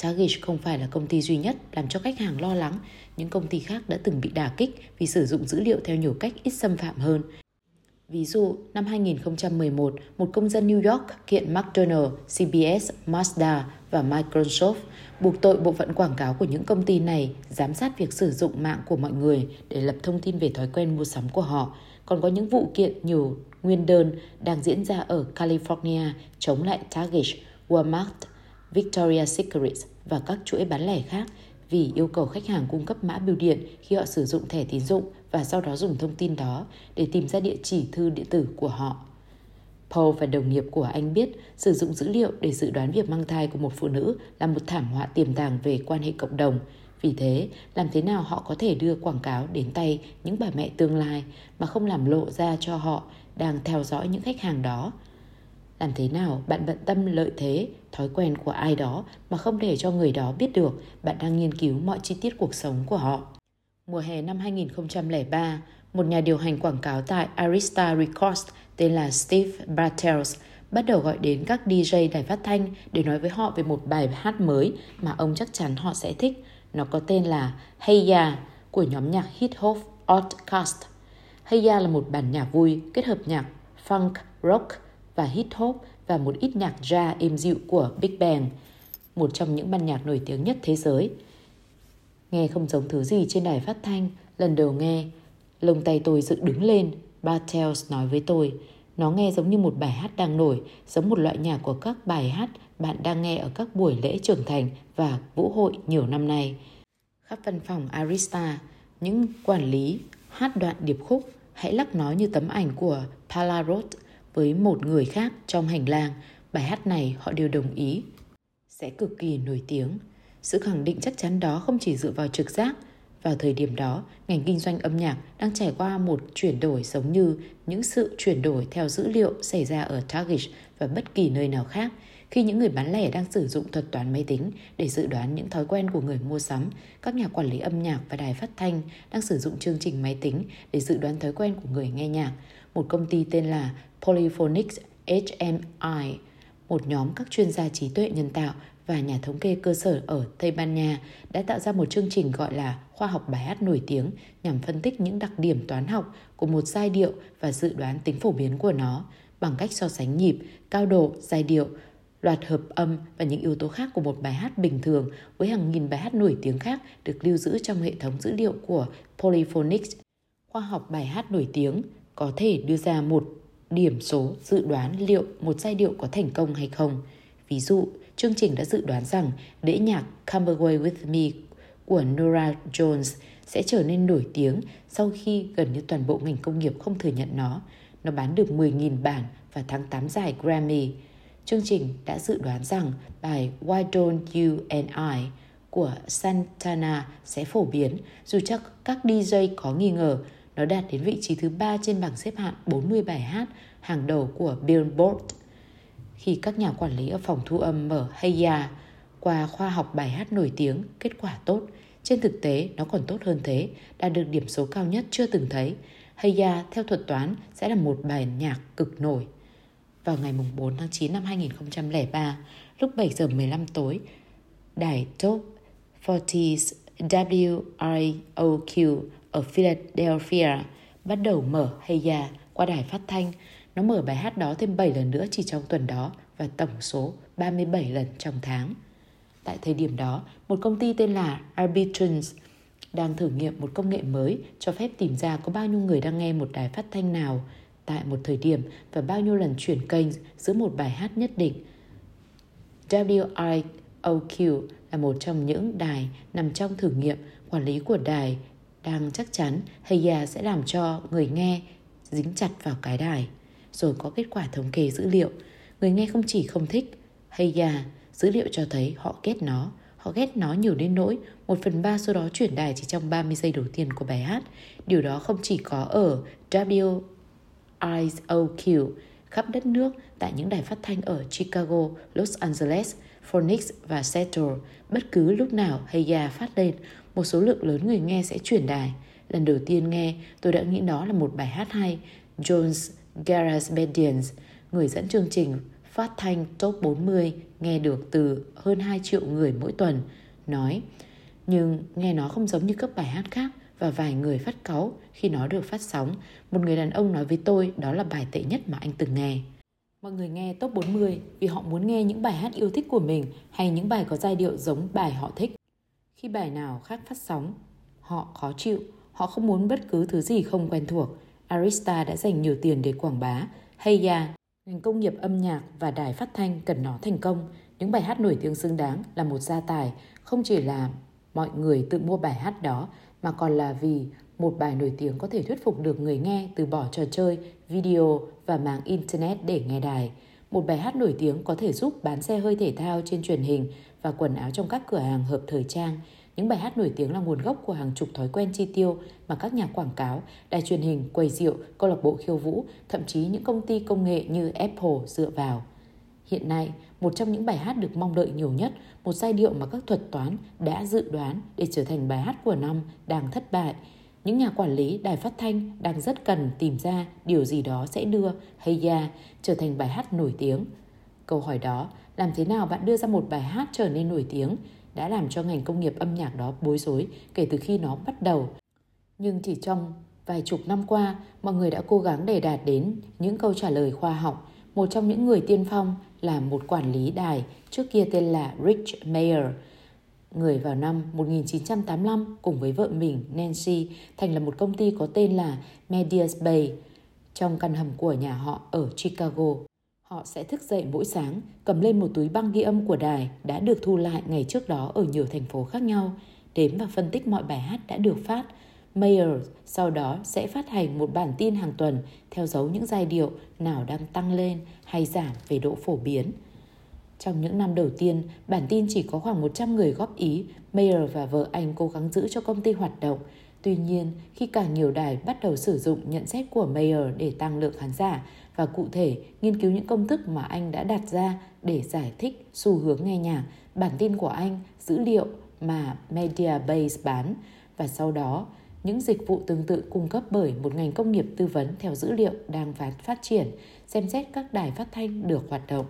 Target không phải là công ty duy nhất làm cho khách hàng lo lắng. Những công ty khác đã từng bị đả kích vì sử dụng dữ liệu theo nhiều cách ít xâm phạm hơn. Ví dụ, năm 2011, một công dân New York kiện McDonald's, CBS, Mazda và Microsoft buộc tội bộ phận quảng cáo của những công ty này giám sát việc sử dụng mạng của mọi người để lập thông tin về thói quen mua sắm của họ. Còn có những vụ kiện nhiều nguyên đơn đang diễn ra ở California chống lại Target, Walmart, Victoria's Secret và các chuỗi bán lẻ khác vì yêu cầu khách hàng cung cấp mã bưu điện khi họ sử dụng thẻ tín dụng và sau đó dùng thông tin đó để tìm ra địa chỉ thư điện tử của họ. Paul và đồng nghiệp của anh biết sử dụng dữ liệu để dự đoán việc mang thai của một phụ nữ là một thảm họa tiềm tàng về quan hệ cộng đồng. Vì thế, làm thế nào họ có thể đưa quảng cáo đến tay những bà mẹ tương lai mà không làm lộ ra cho họ đang theo dõi những khách hàng đó? Làm thế nào bạn bận tâm lợi thế, thói quen của ai đó mà không để cho người đó biết được bạn đang nghiên cứu mọi chi tiết cuộc sống của họ? Mùa hè năm 2003, một nhà điều hành quảng cáo tại Arista Records tên là Steve Bartels bắt đầu gọi đến các DJ đài phát thanh để nói với họ về một bài hát mới mà ông chắc chắn họ sẽ thích. Nó có tên là Hey Ya của nhóm nhạc hip hop Outcast. Hey Ya là một bản nhạc vui kết hợp nhạc funk, rock và hip hop và một ít nhạc jazz êm dịu của Big Bang, một trong những ban nhạc nổi tiếng nhất thế giới. Nghe không giống thứ gì trên đài phát thanh, lần đầu nghe, lông tay tôi dựng đứng lên, Bartels nói với tôi. Nó nghe giống như một bài hát đang nổi, giống một loại nhạc của các bài hát bạn đang nghe ở các buổi lễ trưởng thành và vũ hội nhiều năm nay. Khắp văn phòng Arista, những quản lý hát đoạn điệp khúc hãy lắc nói như tấm ảnh của Palarot với một người khác trong hành lang. Bài hát này họ đều đồng ý sẽ cực kỳ nổi tiếng. Sự khẳng định chắc chắn đó không chỉ dựa vào trực giác. Vào thời điểm đó, ngành kinh doanh âm nhạc đang trải qua một chuyển đổi giống như những sự chuyển đổi theo dữ liệu xảy ra ở Target và bất kỳ nơi nào khác khi những người bán lẻ đang sử dụng thuật toán máy tính để dự đoán những thói quen của người mua sắm, các nhà quản lý âm nhạc và đài phát thanh đang sử dụng chương trình máy tính để dự đoán thói quen của người nghe nhạc. Một công ty tên là Polyphonics HMI, một nhóm các chuyên gia trí tuệ nhân tạo và nhà thống kê cơ sở ở Tây Ban Nha đã tạo ra một chương trình gọi là khoa học bài hát nổi tiếng nhằm phân tích những đặc điểm toán học của một giai điệu và dự đoán tính phổ biến của nó bằng cách so sánh nhịp, cao độ, giai điệu, loạt hợp âm và những yếu tố khác của một bài hát bình thường với hàng nghìn bài hát nổi tiếng khác được lưu giữ trong hệ thống dữ liệu của Polyphonics. Khoa học bài hát nổi tiếng có thể đưa ra một điểm số dự đoán liệu một giai điệu có thành công hay không. Ví dụ, chương trình đã dự đoán rằng đĩa nhạc Come Away With Me của Nora Jones sẽ trở nên nổi tiếng sau khi gần như toàn bộ ngành công nghiệp không thừa nhận nó. Nó bán được 10.000 bản vào tháng 8 giải Grammy. Chương trình đã dự đoán rằng bài Why Don't You and I của Santana sẽ phổ biến dù chắc các DJ có nghi ngờ nó đạt đến vị trí thứ ba trên bảng xếp hạng 40 bài hát hàng đầu của Billboard. Khi các nhà quản lý ở phòng thu âm mở Heya qua khoa học bài hát nổi tiếng, kết quả tốt. Trên thực tế, nó còn tốt hơn thế, đạt được điểm số cao nhất chưa từng thấy. Heya theo thuật toán sẽ là một bài nhạc cực nổi. Vào ngày 4 tháng 9 năm 2003, lúc 7 giờ 15 tối, đài Top 40s WROQ ở Philadelphia bắt đầu mở Heya qua đài phát thanh. Nó mở bài hát đó thêm 7 lần nữa chỉ trong tuần đó và tổng số 37 lần trong tháng. Tại thời điểm đó, một công ty tên là Arbitrance đang thử nghiệm một công nghệ mới cho phép tìm ra có bao nhiêu người đang nghe một đài phát thanh nào tại một thời điểm và bao nhiêu lần chuyển kênh giữa một bài hát nhất định. WIOQ là một trong những đài nằm trong thử nghiệm quản lý của đài đang chắc chắn Heya sẽ làm cho người nghe dính chặt vào cái đài rồi có kết quả thống kê dữ liệu. Người nghe không chỉ không thích Heya, dữ liệu cho thấy họ ghét nó. Họ ghét nó nhiều đến nỗi một phần ba số đó chuyển đài chỉ trong 30 giây đầu tiên của bài hát. Điều đó không chỉ có ở WIOQ khắp đất nước tại những đài phát thanh ở Chicago, Los Angeles, Phoenix và Seattle. Bất cứ lúc nào Heya phát lên, một số lượng lớn người nghe sẽ chuyển đài. Lần đầu tiên nghe, tôi đã nghĩ đó là một bài hát hay. Jones Garasbedians, người dẫn chương trình phát thanh top 40 nghe được từ hơn 2 triệu người mỗi tuần, nói Nhưng nghe nó không giống như các bài hát khác và vài người phát cáu khi nó được phát sóng. Một người đàn ông nói với tôi đó là bài tệ nhất mà anh từng nghe. Mọi người nghe top 40 vì họ muốn nghe những bài hát yêu thích của mình hay những bài có giai điệu giống bài họ thích. Khi bài nào khác phát sóng, họ khó chịu, họ không muốn bất cứ thứ gì không quen thuộc. Arista đã dành nhiều tiền để quảng bá. Hay ya, ngành công nghiệp âm nhạc và đài phát thanh cần nó thành công. Những bài hát nổi tiếng xứng đáng là một gia tài, không chỉ là mọi người tự mua bài hát đó, mà còn là vì một bài nổi tiếng có thể thuyết phục được người nghe từ bỏ trò chơi, video và mạng Internet để nghe đài. Một bài hát nổi tiếng có thể giúp bán xe hơi thể thao trên truyền hình và quần áo trong các cửa hàng hợp thời trang. Những bài hát nổi tiếng là nguồn gốc của hàng chục thói quen chi tiêu mà các nhà quảng cáo, đài truyền hình, quầy rượu, câu lạc bộ khiêu vũ, thậm chí những công ty công nghệ như Apple dựa vào. Hiện nay, một trong những bài hát được mong đợi nhiều nhất, một giai điệu mà các thuật toán đã dự đoán để trở thành bài hát của năm đang thất bại. Những nhà quản lý đài phát thanh đang rất cần tìm ra điều gì đó sẽ đưa Hey Ya trở thành bài hát nổi tiếng. Câu hỏi đó, làm thế nào bạn đưa ra một bài hát trở nên nổi tiếng đã làm cho ngành công nghiệp âm nhạc đó bối rối kể từ khi nó bắt đầu. Nhưng chỉ trong vài chục năm qua, mọi người đã cố gắng để đạt đến những câu trả lời khoa học. Một trong những người tiên phong là một quản lý đài trước kia tên là Rich Mayer. Người vào năm 1985 cùng với vợ mình Nancy thành lập một công ty có tên là Medias Bay trong căn hầm của nhà họ ở Chicago. Họ sẽ thức dậy mỗi sáng, cầm lên một túi băng ghi âm của đài đã được thu lại ngày trước đó ở nhiều thành phố khác nhau, đếm và phân tích mọi bài hát đã được phát. Mayer sau đó sẽ phát hành một bản tin hàng tuần theo dấu những giai điệu nào đang tăng lên hay giảm về độ phổ biến. Trong những năm đầu tiên, bản tin chỉ có khoảng 100 người góp ý, Mayer và vợ anh cố gắng giữ cho công ty hoạt động. Tuy nhiên, khi càng nhiều đài bắt đầu sử dụng nhận xét của Mayer để tăng lượng khán giả, và cụ thể nghiên cứu những công thức mà anh đã đặt ra để giải thích xu hướng nghe nhạc, bản tin của anh, dữ liệu mà Mediabase bán và sau đó những dịch vụ tương tự cung cấp bởi một ngành công nghiệp tư vấn theo dữ liệu đang phát triển, xem xét các đài phát thanh được hoạt động.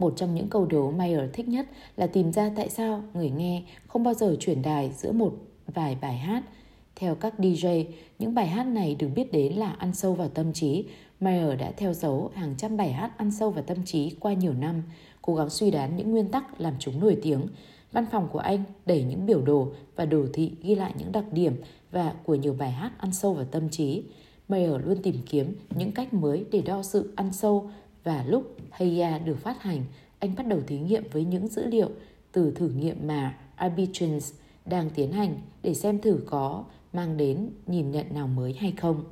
Một trong những câu đố Mayer thích nhất là tìm ra tại sao người nghe không bao giờ chuyển đài giữa một vài bài hát. Theo các DJ, những bài hát này được biết đến là ăn sâu vào tâm trí Mayer đã theo dấu hàng trăm bài hát ăn sâu vào tâm trí qua nhiều năm, cố gắng suy đoán những nguyên tắc làm chúng nổi tiếng. Văn phòng của anh đẩy những biểu đồ và đồ thị ghi lại những đặc điểm và của nhiều bài hát ăn sâu vào tâm trí. Mayer luôn tìm kiếm những cách mới để đo sự ăn sâu và lúc Heya được phát hành, anh bắt đầu thí nghiệm với những dữ liệu từ thử nghiệm mà Arbitrins đang tiến hành để xem thử có mang đến nhìn nhận nào mới hay không.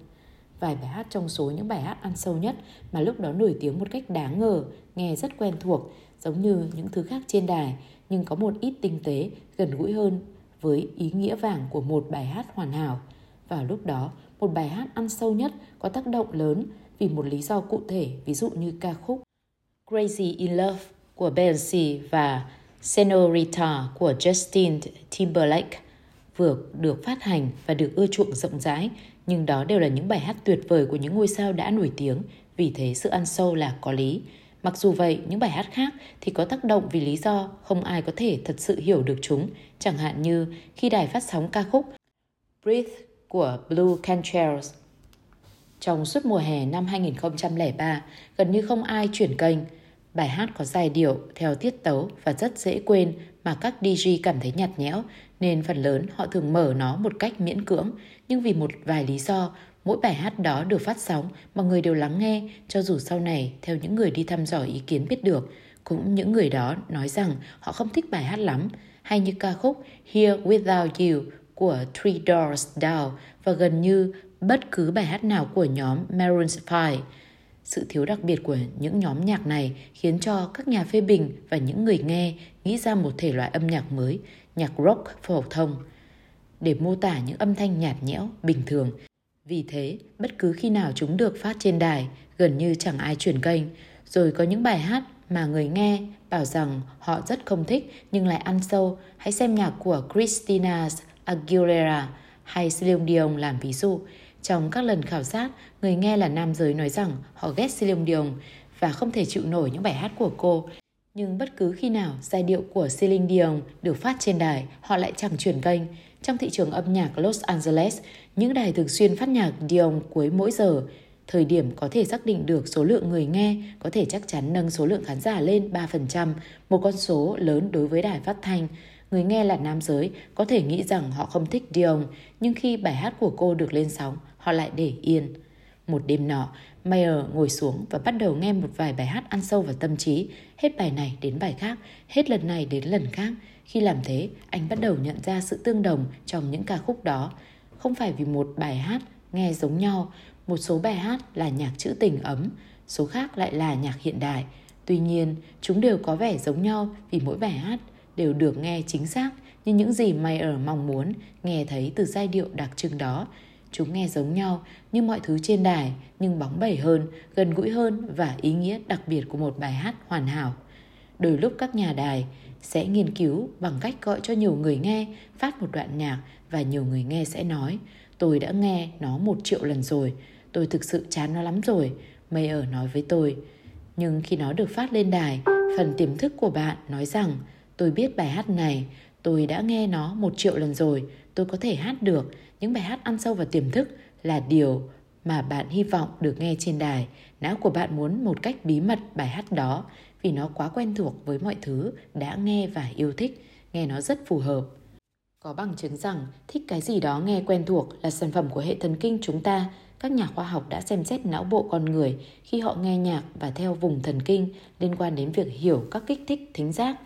Vài bài hát trong số những bài hát ăn sâu nhất mà lúc đó nổi tiếng một cách đáng ngờ, nghe rất quen thuộc, giống như những thứ khác trên đài, nhưng có một ít tinh tế, gần gũi hơn với ý nghĩa vàng của một bài hát hoàn hảo. Vào lúc đó, một bài hát ăn sâu nhất có tác động lớn vì một lý do cụ thể, ví dụ như ca khúc Crazy in Love của Beyoncé và Senorita của Justin Timberlake vừa được phát hành và được ưa chuộng rộng rãi, nhưng đó đều là những bài hát tuyệt vời của những ngôi sao đã nổi tiếng, vì thế sự ăn sâu là có lý. Mặc dù vậy, những bài hát khác thì có tác động vì lý do không ai có thể thật sự hiểu được chúng, chẳng hạn như khi đài phát sóng ca khúc Breathe của Blue Cantrells. Trong suốt mùa hè năm 2003, gần như không ai chuyển kênh. Bài hát có giai điệu theo tiết tấu và rất dễ quên mà các DJ cảm thấy nhạt nhẽo nên phần lớn họ thường mở nó một cách miễn cưỡng, nhưng vì một vài lý do, mỗi bài hát đó được phát sóng, mọi người đều lắng nghe, cho dù sau này, theo những người đi thăm dò ý kiến biết được, Cũng những người đó nói rằng họ không thích bài hát lắm, hay như ca khúc Here Without You của Three Doors Down và gần như bất cứ bài hát nào của nhóm Maroon 5. Sự thiếu đặc biệt của những nhóm nhạc này khiến cho các nhà phê bình và những người nghe nghĩ ra một thể loại âm nhạc mới, nhạc rock phổ thông, để mô tả những âm thanh nhạt nhẽo, bình thường. Vì thế, bất cứ khi nào chúng được phát trên đài, gần như chẳng ai chuyển kênh. Rồi có những bài hát mà người nghe bảo rằng họ rất không thích nhưng lại ăn sâu. Hãy xem nhạc của Christina Aguilera hay Celine Dion làm ví dụ. Trong các lần khảo sát, người nghe là nam giới nói rằng họ ghét Celine Dion và không thể chịu nổi những bài hát của cô. Nhưng bất cứ khi nào giai điệu của Celine Dion được phát trên đài, họ lại chẳng chuyển kênh. Trong thị trường âm nhạc Los Angeles, những đài thường xuyên phát nhạc Dion cuối mỗi giờ. Thời điểm có thể xác định được số lượng người nghe có thể chắc chắn nâng số lượng khán giả lên 3%, một con số lớn đối với đài phát thanh. Người nghe là nam giới có thể nghĩ rằng họ không thích Dion, nhưng khi bài hát của cô được lên sóng, họ lại để yên. Một đêm nọ, Mayer ngồi xuống và bắt đầu nghe một vài bài hát ăn sâu vào tâm trí, hết bài này đến bài khác, hết lần này đến lần khác. Khi làm thế, anh bắt đầu nhận ra sự tương đồng trong những ca khúc đó. Không phải vì một bài hát nghe giống nhau, một số bài hát là nhạc trữ tình ấm, số khác lại là nhạc hiện đại. Tuy nhiên, chúng đều có vẻ giống nhau vì mỗi bài hát đều được nghe chính xác như những gì Mayer mong muốn nghe thấy từ giai điệu đặc trưng đó. Chúng nghe giống nhau như mọi thứ trên đài nhưng bóng bẩy hơn, gần gũi hơn và ý nghĩa đặc biệt của một bài hát hoàn hảo. Đôi lúc các nhà đài sẽ nghiên cứu bằng cách gọi cho nhiều người nghe phát một đoạn nhạc và nhiều người nghe sẽ nói tôi đã nghe nó một triệu lần rồi, tôi thực sự chán nó lắm rồi, Mayer nói với tôi. Nhưng khi nó được phát lên đài, phần tiềm thức của bạn nói rằng tôi biết bài hát này, tôi đã nghe nó một triệu lần rồi, tôi có thể hát được. Những bài hát ăn sâu vào tiềm thức là điều mà bạn hy vọng được nghe trên đài. Não của bạn muốn một cách bí mật bài hát đó vì nó quá quen thuộc với mọi thứ đã nghe và yêu thích, nghe nó rất phù hợp. Có bằng chứng rằng thích cái gì đó nghe quen thuộc là sản phẩm của hệ thần kinh chúng ta. Các nhà khoa học đã xem xét não bộ con người khi họ nghe nhạc và theo vùng thần kinh liên quan đến việc hiểu các kích thích thính giác.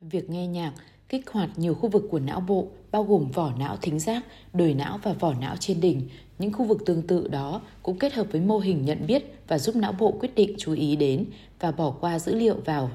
Việc nghe nhạc kích hoạt nhiều khu vực của não bộ bao gồm vỏ não thính giác, đồi não và vỏ não trên đỉnh. Những khu vực tương tự đó cũng kết hợp với mô hình nhận biết và giúp não bộ quyết định chú ý đến và bỏ qua dữ liệu vào.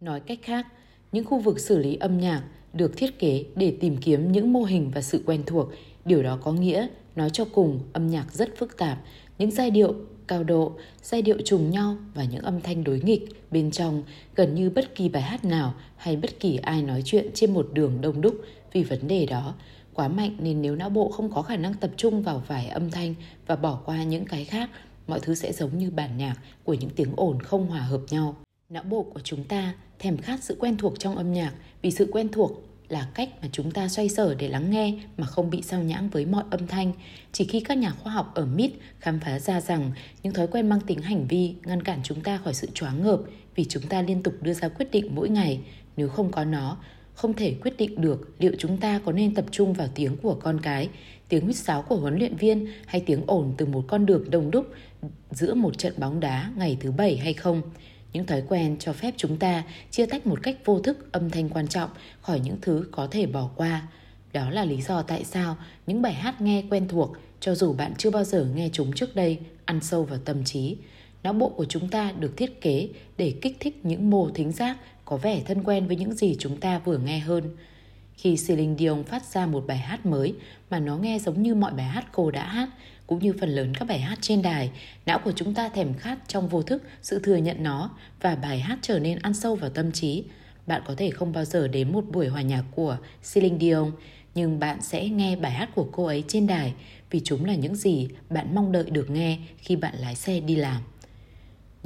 Nói cách khác, những khu vực xử lý âm nhạc được thiết kế để tìm kiếm những mô hình và sự quen thuộc. Điều đó có nghĩa, nói cho cùng, âm nhạc rất phức tạp. Những giai điệu cao độ, giai điệu trùng nhau và những âm thanh đối nghịch bên trong gần như bất kỳ bài hát nào hay bất kỳ ai nói chuyện trên một đường đông đúc vì vấn đề đó quá mạnh nên nếu não bộ không có khả năng tập trung vào vài âm thanh và bỏ qua những cái khác, mọi thứ sẽ giống như bản nhạc của những tiếng ồn không hòa hợp nhau. Não bộ của chúng ta thèm khát sự quen thuộc trong âm nhạc vì sự quen thuộc là cách mà chúng ta xoay sở để lắng nghe mà không bị sao nhãng với mọi âm thanh. Chỉ khi các nhà khoa học ở MIT khám phá ra rằng những thói quen mang tính hành vi ngăn cản chúng ta khỏi sự choáng ngợp vì chúng ta liên tục đưa ra quyết định mỗi ngày. Nếu không có nó, không thể quyết định được liệu chúng ta có nên tập trung vào tiếng của con cái, tiếng huýt sáo của huấn luyện viên hay tiếng ồn từ một con đường đông đúc giữa một trận bóng đá ngày thứ bảy hay không. Những thói quen cho phép chúng ta chia tách một cách vô thức âm thanh quan trọng khỏi những thứ có thể bỏ qua. Đó là lý do tại sao những bài hát nghe quen thuộc, cho dù bạn chưa bao giờ nghe chúng trước đây, ăn sâu vào tâm trí. Não bộ của chúng ta được thiết kế để kích thích những mô thính giác có vẻ thân quen với những gì chúng ta vừa nghe hơn. Khi Celine Dion phát ra một bài hát mới mà nó nghe giống như mọi bài hát cô đã hát, cũng như phần lớn các bài hát trên đài, não của chúng ta thèm khát trong vô thức sự thừa nhận nó và bài hát trở nên ăn sâu vào tâm trí. Bạn có thể không bao giờ đến một buổi hòa nhạc của Celine Dion, nhưng bạn sẽ nghe bài hát của cô ấy trên đài vì chúng là những gì bạn mong đợi được nghe khi bạn lái xe đi làm.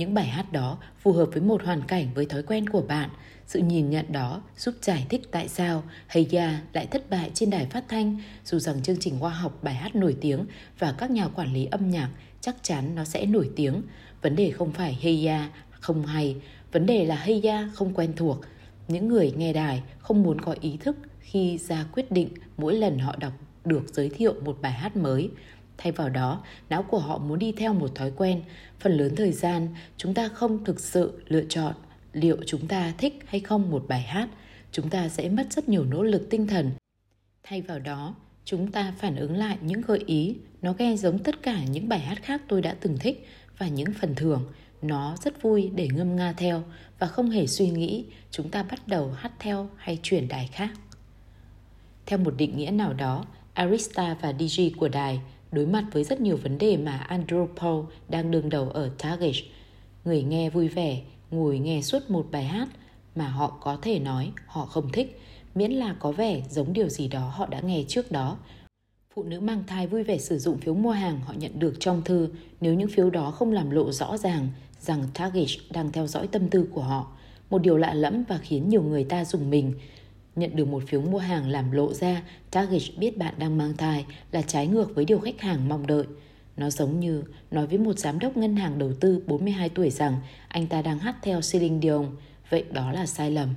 Những bài hát đó phù hợp với một hoàn cảnh với thói quen của bạn. Sự nhìn nhận đó giúp giải thích tại sao Heya lại thất bại trên đài phát thanh, dù rằng chương trình khoa học bài hát nổi tiếng và các nhà quản lý âm nhạc chắc chắn nó sẽ nổi tiếng. Vấn đề không phải Heya không hay, vấn đề là Heya không quen thuộc. Những người nghe đài không muốn có ý thức khi ra quyết định mỗi lần họ đọc được giới thiệu một bài hát mới Thay vào đó, não của họ muốn đi theo một thói quen. Phần lớn thời gian, chúng ta không thực sự lựa chọn liệu chúng ta thích hay không một bài hát, chúng ta sẽ mất rất nhiều nỗ lực tinh thần. Thay vào đó, chúng ta phản ứng lại những gợi ý, nó nghe giống tất cả những bài hát khác tôi đã từng thích và những phần thưởng. Nó rất vui để ngâm nga theo và không hề suy nghĩ chúng ta bắt đầu hát theo hay chuyển đài khác. Theo một định nghĩa nào đó, Arista và DJ của đài đối mặt với rất nhiều vấn đề mà Andrew Paul đang đương đầu ở Target. Người nghe vui vẻ, ngồi nghe suốt một bài hát mà họ có thể nói họ không thích, miễn là có vẻ giống điều gì đó họ đã nghe trước đó. Phụ nữ mang thai vui vẻ sử dụng phiếu mua hàng họ nhận được trong thư nếu những phiếu đó không làm lộ rõ ràng rằng Target đang theo dõi tâm tư của họ. Một điều lạ lẫm và khiến nhiều người ta dùng mình. Nhận được một phiếu mua hàng làm lộ ra, Target biết bạn đang mang thai là trái ngược với điều khách hàng mong đợi. Nó giống như nói với một giám đốc ngân hàng đầu tư 42 tuổi rằng anh ta đang hát theo Celine Dion. Vậy đó là sai lầm.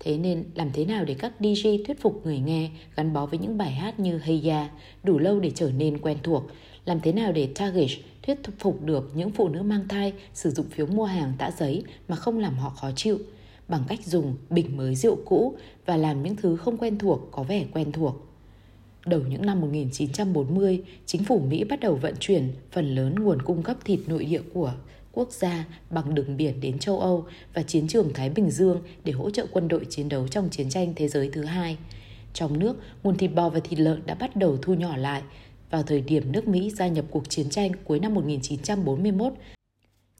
Thế nên làm thế nào để các DJ thuyết phục người nghe gắn bó với những bài hát như Hey Ya đủ lâu để trở nên quen thuộc? Làm thế nào để Target thuyết phục được những phụ nữ mang thai sử dụng phiếu mua hàng tã giấy mà không làm họ khó chịu? Bằng cách dùng bình mới rượu cũ và làm những thứ không quen thuộc có vẻ quen thuộc. Đầu những năm 1940, chính phủ Mỹ bắt đầu vận chuyển phần lớn nguồn cung cấp thịt nội địa của quốc gia bằng đường biển đến châu Âu và chiến trường Thái Bình Dương để hỗ trợ quân đội chiến đấu trong chiến tranh thế giới thứ hai. Trong nước, nguồn thịt bò và thịt lợn đã bắt đầu thu nhỏ lại. Vào thời điểm nước Mỹ gia nhập cuộc chiến tranh cuối năm 1941,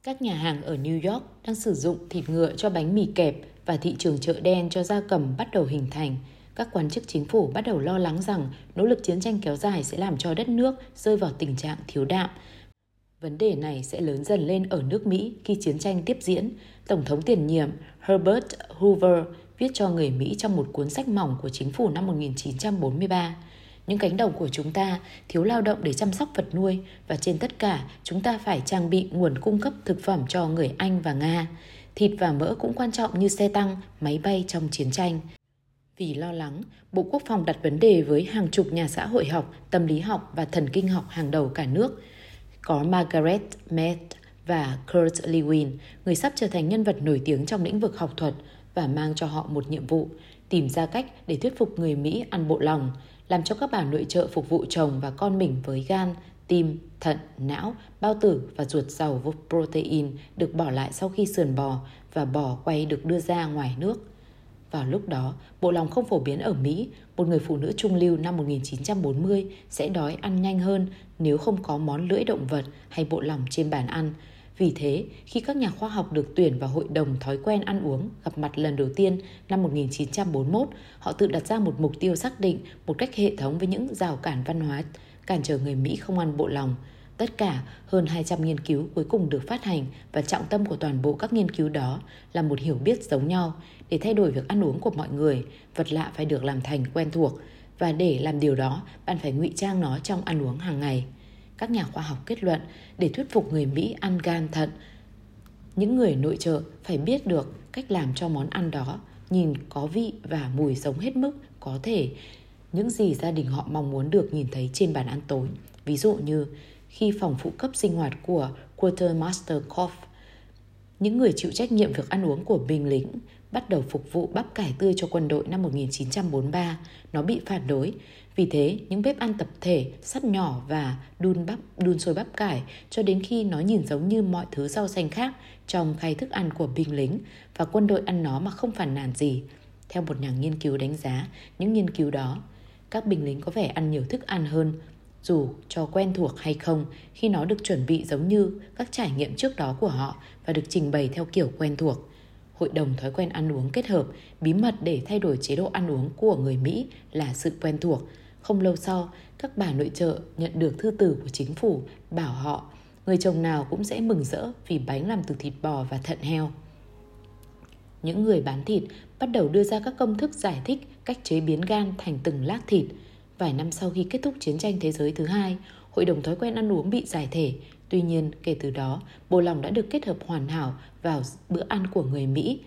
các nhà hàng ở New York đang sử dụng thịt ngựa cho bánh mì kẹp và thị trường chợ đen cho gia cầm bắt đầu hình thành. Các quan chức chính phủ bắt đầu lo lắng rằng nỗ lực chiến tranh kéo dài sẽ làm cho đất nước rơi vào tình trạng thiếu đạm Vấn đề này sẽ lớn dần lên ở nước Mỹ khi chiến tranh tiếp diễn. Tổng thống tiền nhiệm Herbert Hoover viết cho người Mỹ trong một cuốn sách mỏng của chính phủ năm 1943. Những cánh đồng của chúng ta thiếu lao động để chăm sóc vật nuôi và trên tất cả chúng ta phải trang bị nguồn cung cấp thực phẩm cho người Anh và Nga. Thịt và mỡ cũng quan trọng như xe tăng, máy bay trong chiến tranh. Vì lo lắng, Bộ Quốc phòng đặt vấn đề với hàng chục nhà xã hội học, tâm lý học và thần kinh học hàng đầu cả nước – có Margaret Mead và Kurt Lewin, người sắp trở thành nhân vật nổi tiếng trong lĩnh vực học thuật và mang cho họ một nhiệm vụ tìm ra cách để thuyết phục người Mỹ ăn bộ lòng, làm cho các bà nội trợ phục vụ chồng và con mình với gan, tim, thận, não, bao tử và ruột giàu vô protein được bỏ lại sau khi sườn bò và bò quay được đưa ra ngoài nước. Vào lúc đó, bộ lòng không phổ biến ở Mỹ, một người phụ nữ trung lưu năm 1940 sẽ đói ăn nhanh hơn nếu không có món lưỡi động vật hay bộ lòng trên bàn ăn. Vì thế, khi các nhà khoa học được tuyển vào Hội đồng Thói quen ăn uống gặp mặt lần đầu tiên năm 1941, họ tự đặt ra một mục tiêu xác định một cách hệ thống với những rào cản văn hóa cản trở người Mỹ không ăn bộ lòng – Tất cả hơn 200 nghiên cứu cuối cùng được phát hành và trọng tâm của toàn bộ các nghiên cứu đó là một hiểu biết giống nhau để thay đổi việc ăn uống của mọi người, vật lạ phải được làm thành quen thuộc và để làm điều đó, bạn phải ngụy trang nó trong ăn uống hàng ngày. Các nhà khoa học kết luận để thuyết phục người Mỹ ăn gan thận, những người nội trợ phải biết được cách làm cho món ăn đó nhìn có vị và mùi giống hết mức có thể những gì gia đình họ mong muốn được nhìn thấy trên bàn ăn tối. Ví dụ như khi phòng phụ cấp sinh hoạt của Quartermaster Koff. Những người chịu trách nhiệm việc ăn uống của binh lính bắt đầu phục vụ bắp cải tươi cho quân đội năm 1943. Nó bị phản đối. Vì thế, những bếp ăn tập thể, sắt nhỏ và đun bắp đun sôi bắp cải cho đến khi nó nhìn giống như mọi thứ rau xanh khác trong khay thức ăn của binh lính và quân đội ăn nó mà không phản nàn gì. Theo một nhà nghiên cứu đánh giá, những nghiên cứu đó, các binh lính có vẻ ăn nhiều thức ăn hơn dù cho quen thuộc hay không khi nó được chuẩn bị giống như các trải nghiệm trước đó của họ và được trình bày theo kiểu quen thuộc. Hội đồng thói quen ăn uống kết hợp bí mật để thay đổi chế độ ăn uống của người Mỹ là sự quen thuộc. Không lâu sau, các bà nội trợ nhận được thư từ của chính phủ bảo họ người chồng nào cũng sẽ mừng rỡ vì bánh làm từ thịt bò và thận heo. Những người bán thịt bắt đầu đưa ra các công thức giải thích cách chế biến gan thành từng lát thịt – Vài năm sau khi kết thúc chiến tranh thế giới thứ hai, Hội đồng thói quen ăn uống bị giải thể. Tuy nhiên, kể từ đó, bồ lòng đã được kết hợp hoàn hảo vào bữa ăn của người Mỹ.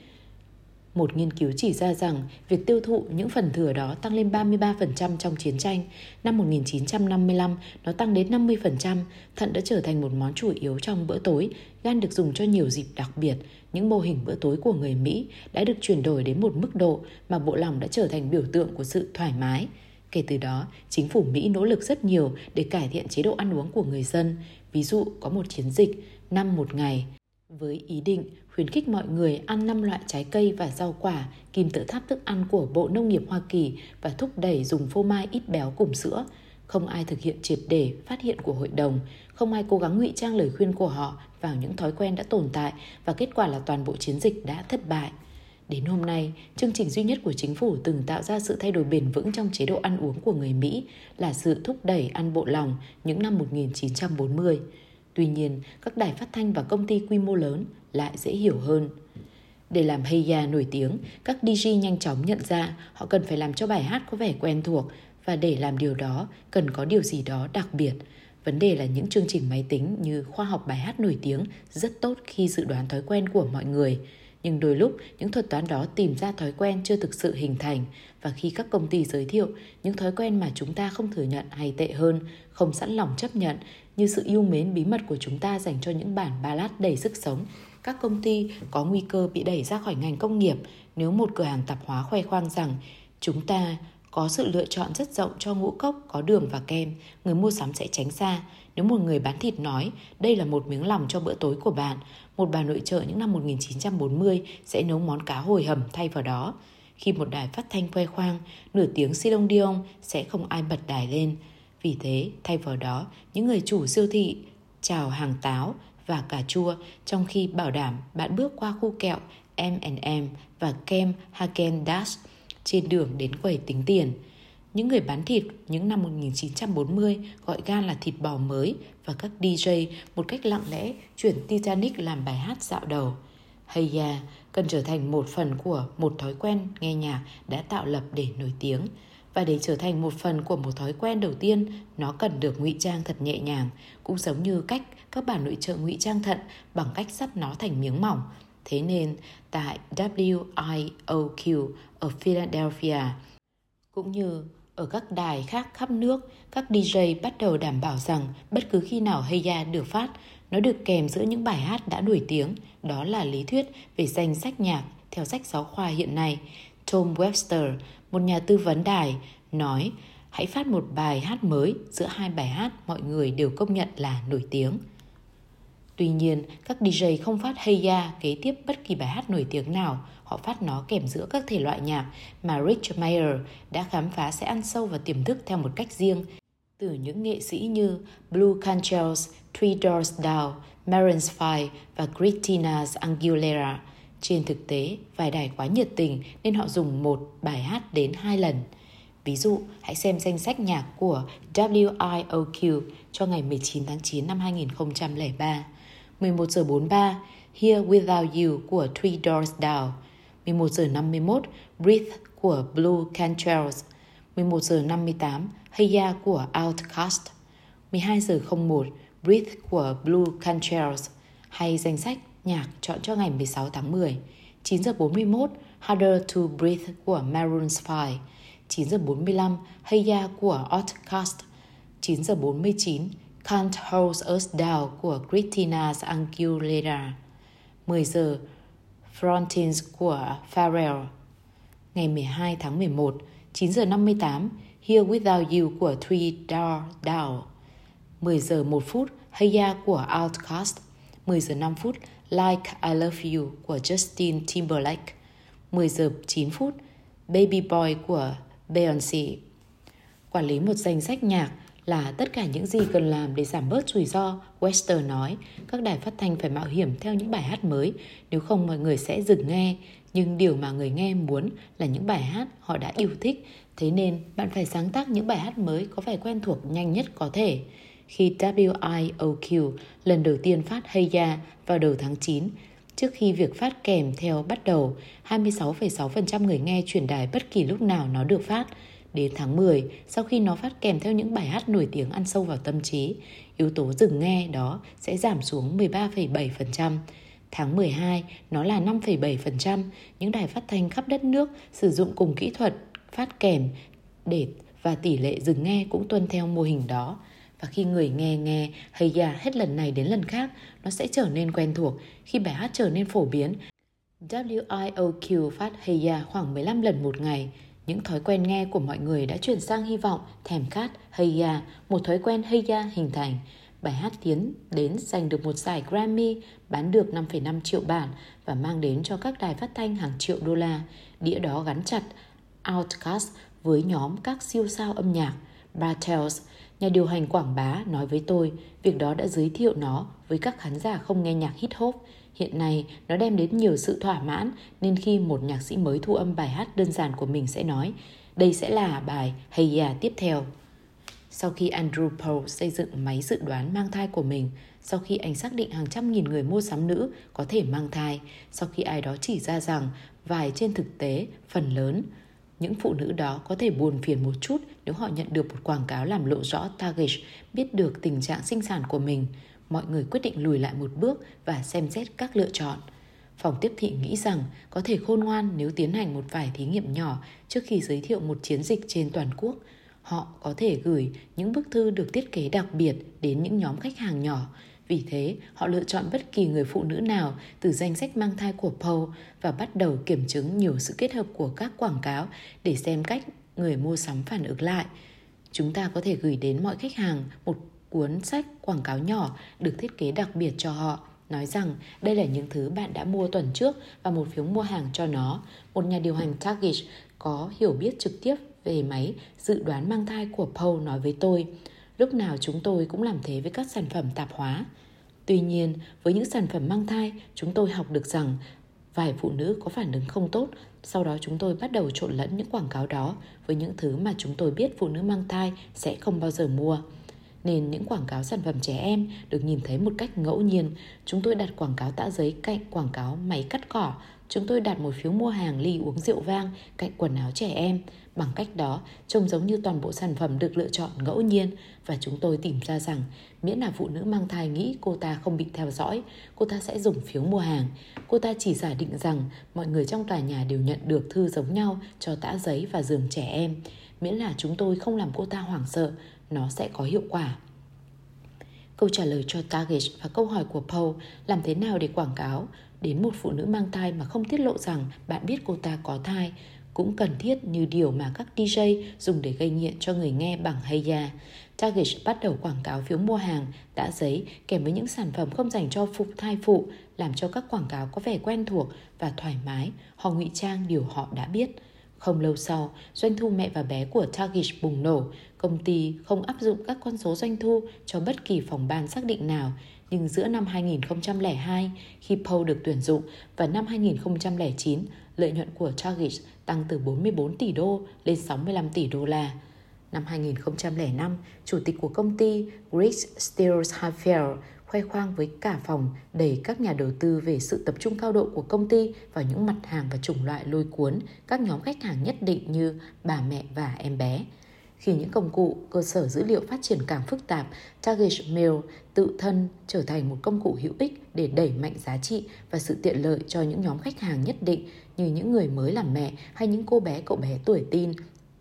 Một nghiên cứu chỉ ra rằng việc tiêu thụ những phần thừa đó tăng lên 33% trong chiến tranh. Năm 1955, nó tăng đến 50%. Thận đã trở thành một món chủ yếu trong bữa tối. Gan được dùng cho nhiều dịp đặc biệt. Những mô hình bữa tối của người Mỹ đã được chuyển đổi đến một mức độ mà bộ lòng đã trở thành biểu tượng của sự thoải mái. Kể từ đó, chính phủ Mỹ nỗ lực rất nhiều để cải thiện chế độ ăn uống của người dân. Ví dụ có một chiến dịch năm một ngày với ý định khuyến khích mọi người ăn 5 loại trái cây và rau quả, kim tự tháp thức ăn của Bộ Nông nghiệp Hoa Kỳ và thúc đẩy dùng phô mai ít béo cùng sữa. Không ai thực hiện triệt để phát hiện của hội đồng, không ai cố gắng ngụy trang lời khuyên của họ vào những thói quen đã tồn tại và kết quả là toàn bộ chiến dịch đã thất bại. Đến hôm nay, chương trình duy nhất của chính phủ từng tạo ra sự thay đổi bền vững trong chế độ ăn uống của người Mỹ là sự thúc đẩy ăn bộ lòng những năm 1940. Tuy nhiên, các đài phát thanh và công ty quy mô lớn lại dễ hiểu hơn. Để làm Heya nổi tiếng, các DJ nhanh chóng nhận ra họ cần phải làm cho bài hát có vẻ quen thuộc và để làm điều đó cần có điều gì đó đặc biệt. Vấn đề là những chương trình máy tính như khoa học bài hát nổi tiếng rất tốt khi dự đoán thói quen của mọi người. Nhưng đôi lúc những thuật toán đó tìm ra thói quen chưa thực sự hình thành và khi các công ty giới thiệu những thói quen mà chúng ta không thừa nhận hay tệ hơn, không sẵn lòng chấp nhận như sự yêu mến bí mật của chúng ta dành cho những bản ballad đầy sức sống. Các công ty có nguy cơ bị đẩy ra khỏi ngành công nghiệp nếu một cửa hàng tạp hóa khoe khoang rằng chúng ta có sự lựa chọn rất rộng cho ngũ cốc có đường và kem, người mua sắm sẽ tránh xa. Nếu một người bán thịt nói đây là một miếng lòng cho bữa tối của bạn, một bà nội trợ những năm 1940 sẽ nấu món cá hồi hầm thay vào đó. Khi một đài phát thanh khoe khoang, nửa tiếng Silong Dion sẽ không ai bật đài lên. Vì thế, thay vào đó, những người chủ siêu thị chào hàng táo và cà chua, trong khi bảo đảm bạn bước qua khu kẹo M&M và kem Hagen Dazs trên đường đến quầy tính tiền. Những người bán thịt những năm 1940 gọi gan là thịt bò mới và các DJ một cách lặng lẽ chuyển Titanic làm bài hát dạo đầu. Hay Ya cần trở thành một phần của một thói quen nghe nhạc đã tạo lập để nổi tiếng và để trở thành một phần của một thói quen đầu tiên nó cần được ngụy trang thật nhẹ nhàng cũng giống như cách các bà nội trợ ngụy trang thận bằng cách sắp nó thành miếng mỏng thế nên tại WIOQ ở Philadelphia cũng như ở các đài khác khắp nước, các DJ bắt đầu đảm bảo rằng bất cứ khi nào Heya được phát, nó được kèm giữa những bài hát đã nổi tiếng. Đó là lý thuyết về danh sách nhạc theo sách giáo khoa hiện nay. Tom Webster, một nhà tư vấn đài, nói hãy phát một bài hát mới giữa hai bài hát mọi người đều công nhận là nổi tiếng. Tuy nhiên, các DJ không phát Hey Ya kế tiếp bất kỳ bài hát nổi tiếng nào, họ phát nó kèm giữa các thể loại nhạc mà Rich Mayer đã khám phá sẽ ăn sâu vào tiềm thức theo một cách riêng. Từ những nghệ sĩ như Blue Cantrells, Three Doors Down, Maroon 5 và Christina Aguilera. Trên thực tế, vài đài quá nhiệt tình nên họ dùng một bài hát đến hai lần. Ví dụ, hãy xem danh sách nhạc của WIOQ cho ngày 19 tháng 9 năm 2003. 11 giờ 43, Here Without You của Three Doors Down. 11 giờ 51, Breathe của Blue Cantrells. 11 giờ 58, Heya của Outcast. 12 giờ 01, Breathe của Blue Cantrells. Hay danh sách nhạc chọn cho ngày 16 tháng 10. 9 giờ 41, Harder to Breathe của Maroon 5. 9 giờ 45, Heya của Outcast. 9 giờ 49, Can't Hold Us Down của Christina Aguilera. 10 giờ Frontins của Pharrell. Ngày 12 tháng 11, 9 giờ 58, Here Without You của Three Door Down. 10 giờ 1 phút, Heya của Outcast. 10 giờ 5 phút, Like I Love You của Justin Timberlake. 10 giờ 9 phút, Baby Boy của Beyoncé. Quản lý một danh sách nhạc là tất cả những gì cần làm để giảm bớt rủi ro, Wester nói. Các đài phát thanh phải mạo hiểm theo những bài hát mới, nếu không mọi người sẽ dừng nghe. Nhưng điều mà người nghe muốn là những bài hát họ đã yêu thích, thế nên bạn phải sáng tác những bài hát mới có vẻ quen thuộc nhanh nhất có thể. Khi WIOQ lần đầu tiên phát Heya vào đầu tháng 9, trước khi việc phát kèm theo bắt đầu, 26,6% người nghe truyền đài bất kỳ lúc nào nó được phát. Đến tháng 10, sau khi nó phát kèm theo những bài hát nổi tiếng ăn sâu vào tâm trí, yếu tố dừng nghe đó sẽ giảm xuống 13,7%. Tháng 12, nó là 5,7%. Những đài phát thanh khắp đất nước sử dụng cùng kỹ thuật phát kèm để và tỷ lệ dừng nghe cũng tuân theo mô hình đó. Và khi người nghe nghe hay già hết lần này đến lần khác, nó sẽ trở nên quen thuộc. Khi bài hát trở nên phổ biến, WIOQ phát hay già khoảng 15 lần một ngày. Những thói quen nghe của mọi người đã chuyển sang hy vọng, thèm khát, hay già, một thói quen hay già hình thành. Bài hát tiến đến giành được một giải Grammy, bán được 5,5 triệu bản và mang đến cho các đài phát thanh hàng triệu đô la. Đĩa đó gắn chặt Outcast với nhóm các siêu sao âm nhạc. Bartels, nhà điều hành quảng bá, nói với tôi việc đó đã giới thiệu nó với các khán giả không nghe nhạc hip hop. Hiện nay, nó đem đến nhiều sự thỏa mãn nên khi một nhạc sĩ mới thu âm bài hát đơn giản của mình sẽ nói đây sẽ là bài Hey Yeah tiếp theo. Sau khi Andrew Paul xây dựng máy dự đoán mang thai của mình, sau khi anh xác định hàng trăm nghìn người mua sắm nữ có thể mang thai, sau khi ai đó chỉ ra rằng vài trên thực tế, phần lớn, những phụ nữ đó có thể buồn phiền một chút nếu họ nhận được một quảng cáo làm lộ rõ target, biết được tình trạng sinh sản của mình. Mọi người quyết định lùi lại một bước và xem xét các lựa chọn. Phòng tiếp thị nghĩ rằng có thể khôn ngoan nếu tiến hành một vài thí nghiệm nhỏ trước khi giới thiệu một chiến dịch trên toàn quốc. Họ có thể gửi những bức thư được thiết kế đặc biệt đến những nhóm khách hàng nhỏ vì thế, họ lựa chọn bất kỳ người phụ nữ nào từ danh sách mang thai của Paul và bắt đầu kiểm chứng nhiều sự kết hợp của các quảng cáo để xem cách người mua sắm phản ứng lại. Chúng ta có thể gửi đến mọi khách hàng một cuốn sách quảng cáo nhỏ được thiết kế đặc biệt cho họ nói rằng đây là những thứ bạn đã mua tuần trước và một phiếu mua hàng cho nó. Một nhà điều hành Target có hiểu biết trực tiếp về máy dự đoán mang thai của Paul nói với tôi. Lúc nào chúng tôi cũng làm thế với các sản phẩm tạp hóa. Tuy nhiên, với những sản phẩm mang thai, chúng tôi học được rằng vài phụ nữ có phản ứng không tốt, sau đó chúng tôi bắt đầu trộn lẫn những quảng cáo đó với những thứ mà chúng tôi biết phụ nữ mang thai sẽ không bao giờ mua. Nên những quảng cáo sản phẩm trẻ em được nhìn thấy một cách ngẫu nhiên. Chúng tôi đặt quảng cáo tã giấy cạnh quảng cáo máy cắt cỏ. Chúng tôi đặt một phiếu mua hàng ly uống rượu vang cạnh quần áo trẻ em. Bằng cách đó, trông giống như toàn bộ sản phẩm được lựa chọn ngẫu nhiên và chúng tôi tìm ra rằng miễn là phụ nữ mang thai nghĩ cô ta không bị theo dõi, cô ta sẽ dùng phiếu mua hàng. Cô ta chỉ giả định rằng mọi người trong tòa nhà đều nhận được thư giống nhau cho tã giấy và giường trẻ em. Miễn là chúng tôi không làm cô ta hoảng sợ, nó sẽ có hiệu quả. Câu trả lời cho Target và câu hỏi của Paul làm thế nào để quảng cáo đến một phụ nữ mang thai mà không tiết lộ rằng bạn biết cô ta có thai cũng cần thiết như điều mà các DJ dùng để gây nghiện cho người nghe bằng hay. Target bắt đầu quảng cáo phiếu mua hàng đã giấy kèm với những sản phẩm không dành cho phục thai phụ, làm cho các quảng cáo có vẻ quen thuộc và thoải mái. Họ ngụy trang điều họ đã biết. Không lâu sau, doanh thu mẹ và bé của Target bùng nổ. Công ty không áp dụng các con số doanh thu cho bất kỳ phòng ban xác định nào. Nhưng giữa năm 2002, khi Paul được tuyển dụng, và năm 2009, lợi nhuận của Target tăng từ 44 tỷ đô lên 65 tỷ đô la. Năm 2005, chủ tịch của công ty Greg Steers Hafer khoe khoang với cả phòng đầy các nhà đầu tư về sự tập trung cao độ của công ty vào những mặt hàng và chủng loại lôi cuốn các nhóm khách hàng nhất định như bà mẹ và em bé. Khi những công cụ, cơ sở dữ liệu phát triển càng phức tạp, Target Mail tự thân trở thành một công cụ hữu ích để đẩy mạnh giá trị và sự tiện lợi cho những nhóm khách hàng nhất định như những người mới làm mẹ hay những cô bé cậu bé tuổi tin.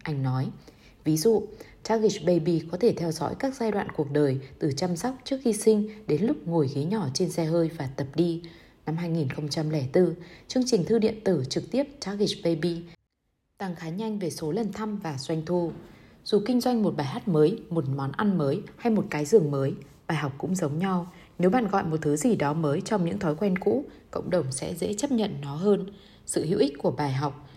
Anh nói, ví dụ, Target Baby có thể theo dõi các giai đoạn cuộc đời từ chăm sóc trước khi sinh đến lúc ngồi ghế nhỏ trên xe hơi và tập đi. Năm 2004, chương trình thư điện tử trực tiếp Target Baby tăng khá nhanh về số lần thăm và doanh thu. Dù kinh doanh một bài hát mới, một món ăn mới hay một cái giường mới, bài học cũng giống nhau. Nếu bạn gọi một thứ gì đó mới trong những thói quen cũ, cộng đồng sẽ dễ chấp nhận nó hơn. Sự hữu ích của bài học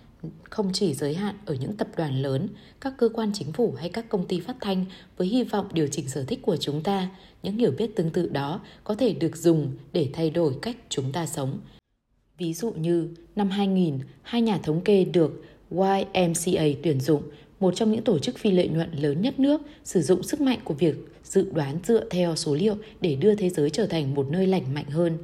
không chỉ giới hạn ở những tập đoàn lớn, các cơ quan chính phủ hay các công ty phát thanh với hy vọng điều chỉnh sở thích của chúng ta, những hiểu biết tương tự đó có thể được dùng để thay đổi cách chúng ta sống. Ví dụ như năm 2000, hai nhà thống kê được YMCA tuyển dụng, một trong những tổ chức phi lợi nhuận lớn nhất nước, sử dụng sức mạnh của việc dự đoán dựa theo số liệu để đưa thế giới trở thành một nơi lành mạnh hơn.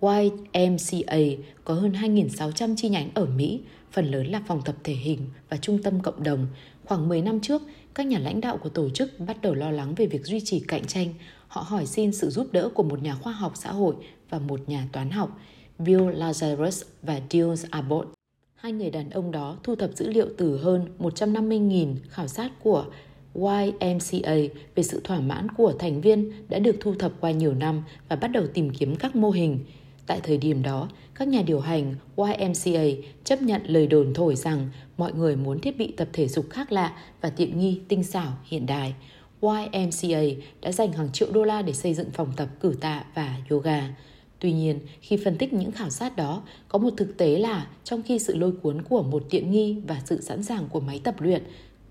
YMCA có hơn 2.600 chi nhánh ở Mỹ, phần lớn là phòng tập thể hình và trung tâm cộng đồng. Khoảng 10 năm trước, các nhà lãnh đạo của tổ chức bắt đầu lo lắng về việc duy trì cạnh tranh. Họ hỏi xin sự giúp đỡ của một nhà khoa học xã hội và một nhà toán học. Bill Lazarus và Dion Abbott. Hai người đàn ông đó thu thập dữ liệu từ hơn 150.000 khảo sát của YMCA về sự thỏa mãn của thành viên đã được thu thập qua nhiều năm và bắt đầu tìm kiếm các mô hình. Tại thời điểm đó, các nhà điều hành YMCA chấp nhận lời đồn thổi rằng mọi người muốn thiết bị tập thể dục khác lạ và tiện nghi tinh xảo hiện đại. YMCA đã dành hàng triệu đô la để xây dựng phòng tập cử tạ và yoga. Tuy nhiên, khi phân tích những khảo sát đó, có một thực tế là trong khi sự lôi cuốn của một tiện nghi và sự sẵn sàng của máy tập luyện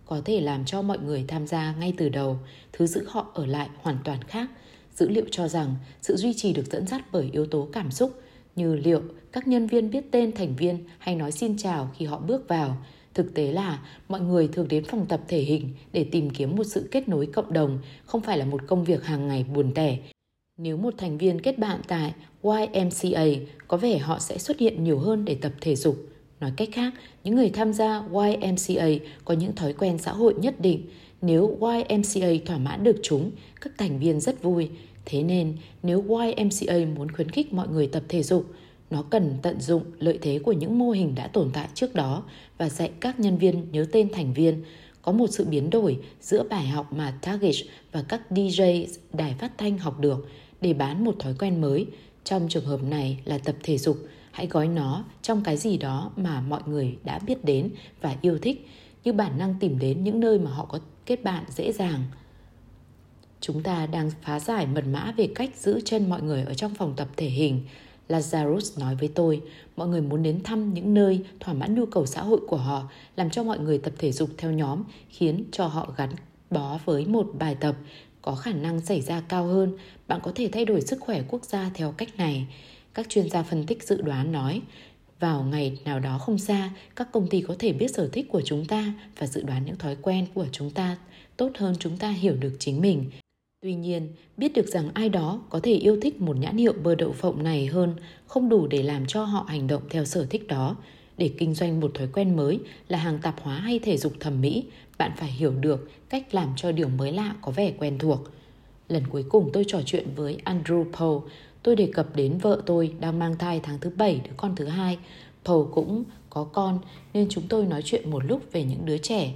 có thể làm cho mọi người tham gia ngay từ đầu, thứ giữ họ ở lại hoàn toàn khác. Dữ liệu cho rằng sự duy trì được dẫn dắt bởi yếu tố cảm xúc như liệu các nhân viên biết tên thành viên hay nói xin chào khi họ bước vào. Thực tế là mọi người thường đến phòng tập thể hình để tìm kiếm một sự kết nối cộng đồng, không phải là một công việc hàng ngày buồn tẻ nếu một thành viên kết bạn tại YMCA, có vẻ họ sẽ xuất hiện nhiều hơn để tập thể dục. Nói cách khác, những người tham gia YMCA có những thói quen xã hội nhất định. Nếu YMCA thỏa mãn được chúng, các thành viên rất vui. Thế nên, nếu YMCA muốn khuyến khích mọi người tập thể dục, nó cần tận dụng lợi thế của những mô hình đã tồn tại trước đó và dạy các nhân viên nhớ tên thành viên. Có một sự biến đổi giữa bài học mà Target và các DJ đài phát thanh học được để bán một thói quen mới. Trong trường hợp này là tập thể dục, hãy gói nó trong cái gì đó mà mọi người đã biết đến và yêu thích, như bản năng tìm đến những nơi mà họ có kết bạn dễ dàng. Chúng ta đang phá giải mật mã về cách giữ chân mọi người ở trong phòng tập thể hình. Lazarus nói với tôi, mọi người muốn đến thăm những nơi thỏa mãn nhu cầu xã hội của họ, làm cho mọi người tập thể dục theo nhóm, khiến cho họ gắn bó với một bài tập có khả năng xảy ra cao hơn, bạn có thể thay đổi sức khỏe quốc gia theo cách này. Các chuyên gia phân tích dự đoán nói, vào ngày nào đó không xa, các công ty có thể biết sở thích của chúng ta và dự đoán những thói quen của chúng ta tốt hơn chúng ta hiểu được chính mình. Tuy nhiên, biết được rằng ai đó có thể yêu thích một nhãn hiệu bơ đậu phộng này hơn không đủ để làm cho họ hành động theo sở thích đó. Để kinh doanh một thói quen mới là hàng tạp hóa hay thể dục thẩm mỹ, bạn phải hiểu được cách làm cho điều mới lạ có vẻ quen thuộc. Lần cuối cùng tôi trò chuyện với Andrew Paul, tôi đề cập đến vợ tôi đang mang thai tháng thứ bảy đứa con thứ hai. Paul cũng có con nên chúng tôi nói chuyện một lúc về những đứa trẻ.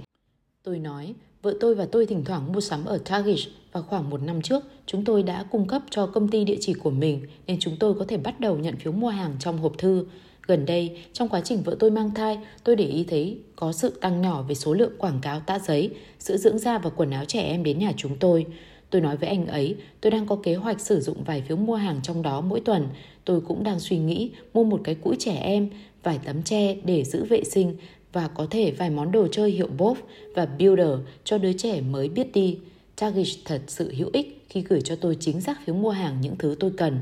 Tôi nói, vợ tôi và tôi thỉnh thoảng mua sắm ở Target và khoảng một năm trước chúng tôi đã cung cấp cho công ty địa chỉ của mình nên chúng tôi có thể bắt đầu nhận phiếu mua hàng trong hộp thư. Gần đây, trong quá trình vợ tôi mang thai, tôi để ý thấy có sự tăng nhỏ về số lượng quảng cáo tã giấy, sữa dưỡng da và quần áo trẻ em đến nhà chúng tôi. Tôi nói với anh ấy, tôi đang có kế hoạch sử dụng vài phiếu mua hàng trong đó mỗi tuần. Tôi cũng đang suy nghĩ mua một cái cũi trẻ em, vài tấm tre để giữ vệ sinh và có thể vài món đồ chơi hiệu Bob và Builder cho đứa trẻ mới biết đi. Target thật sự hữu ích khi gửi cho tôi chính xác phiếu mua hàng những thứ tôi cần.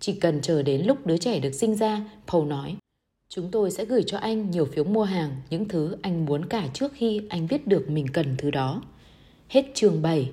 Chỉ cần chờ đến lúc đứa trẻ được sinh ra, Paul nói. Chúng tôi sẽ gửi cho anh nhiều phiếu mua hàng, những thứ anh muốn cả trước khi anh biết được mình cần thứ đó. Hết chương 7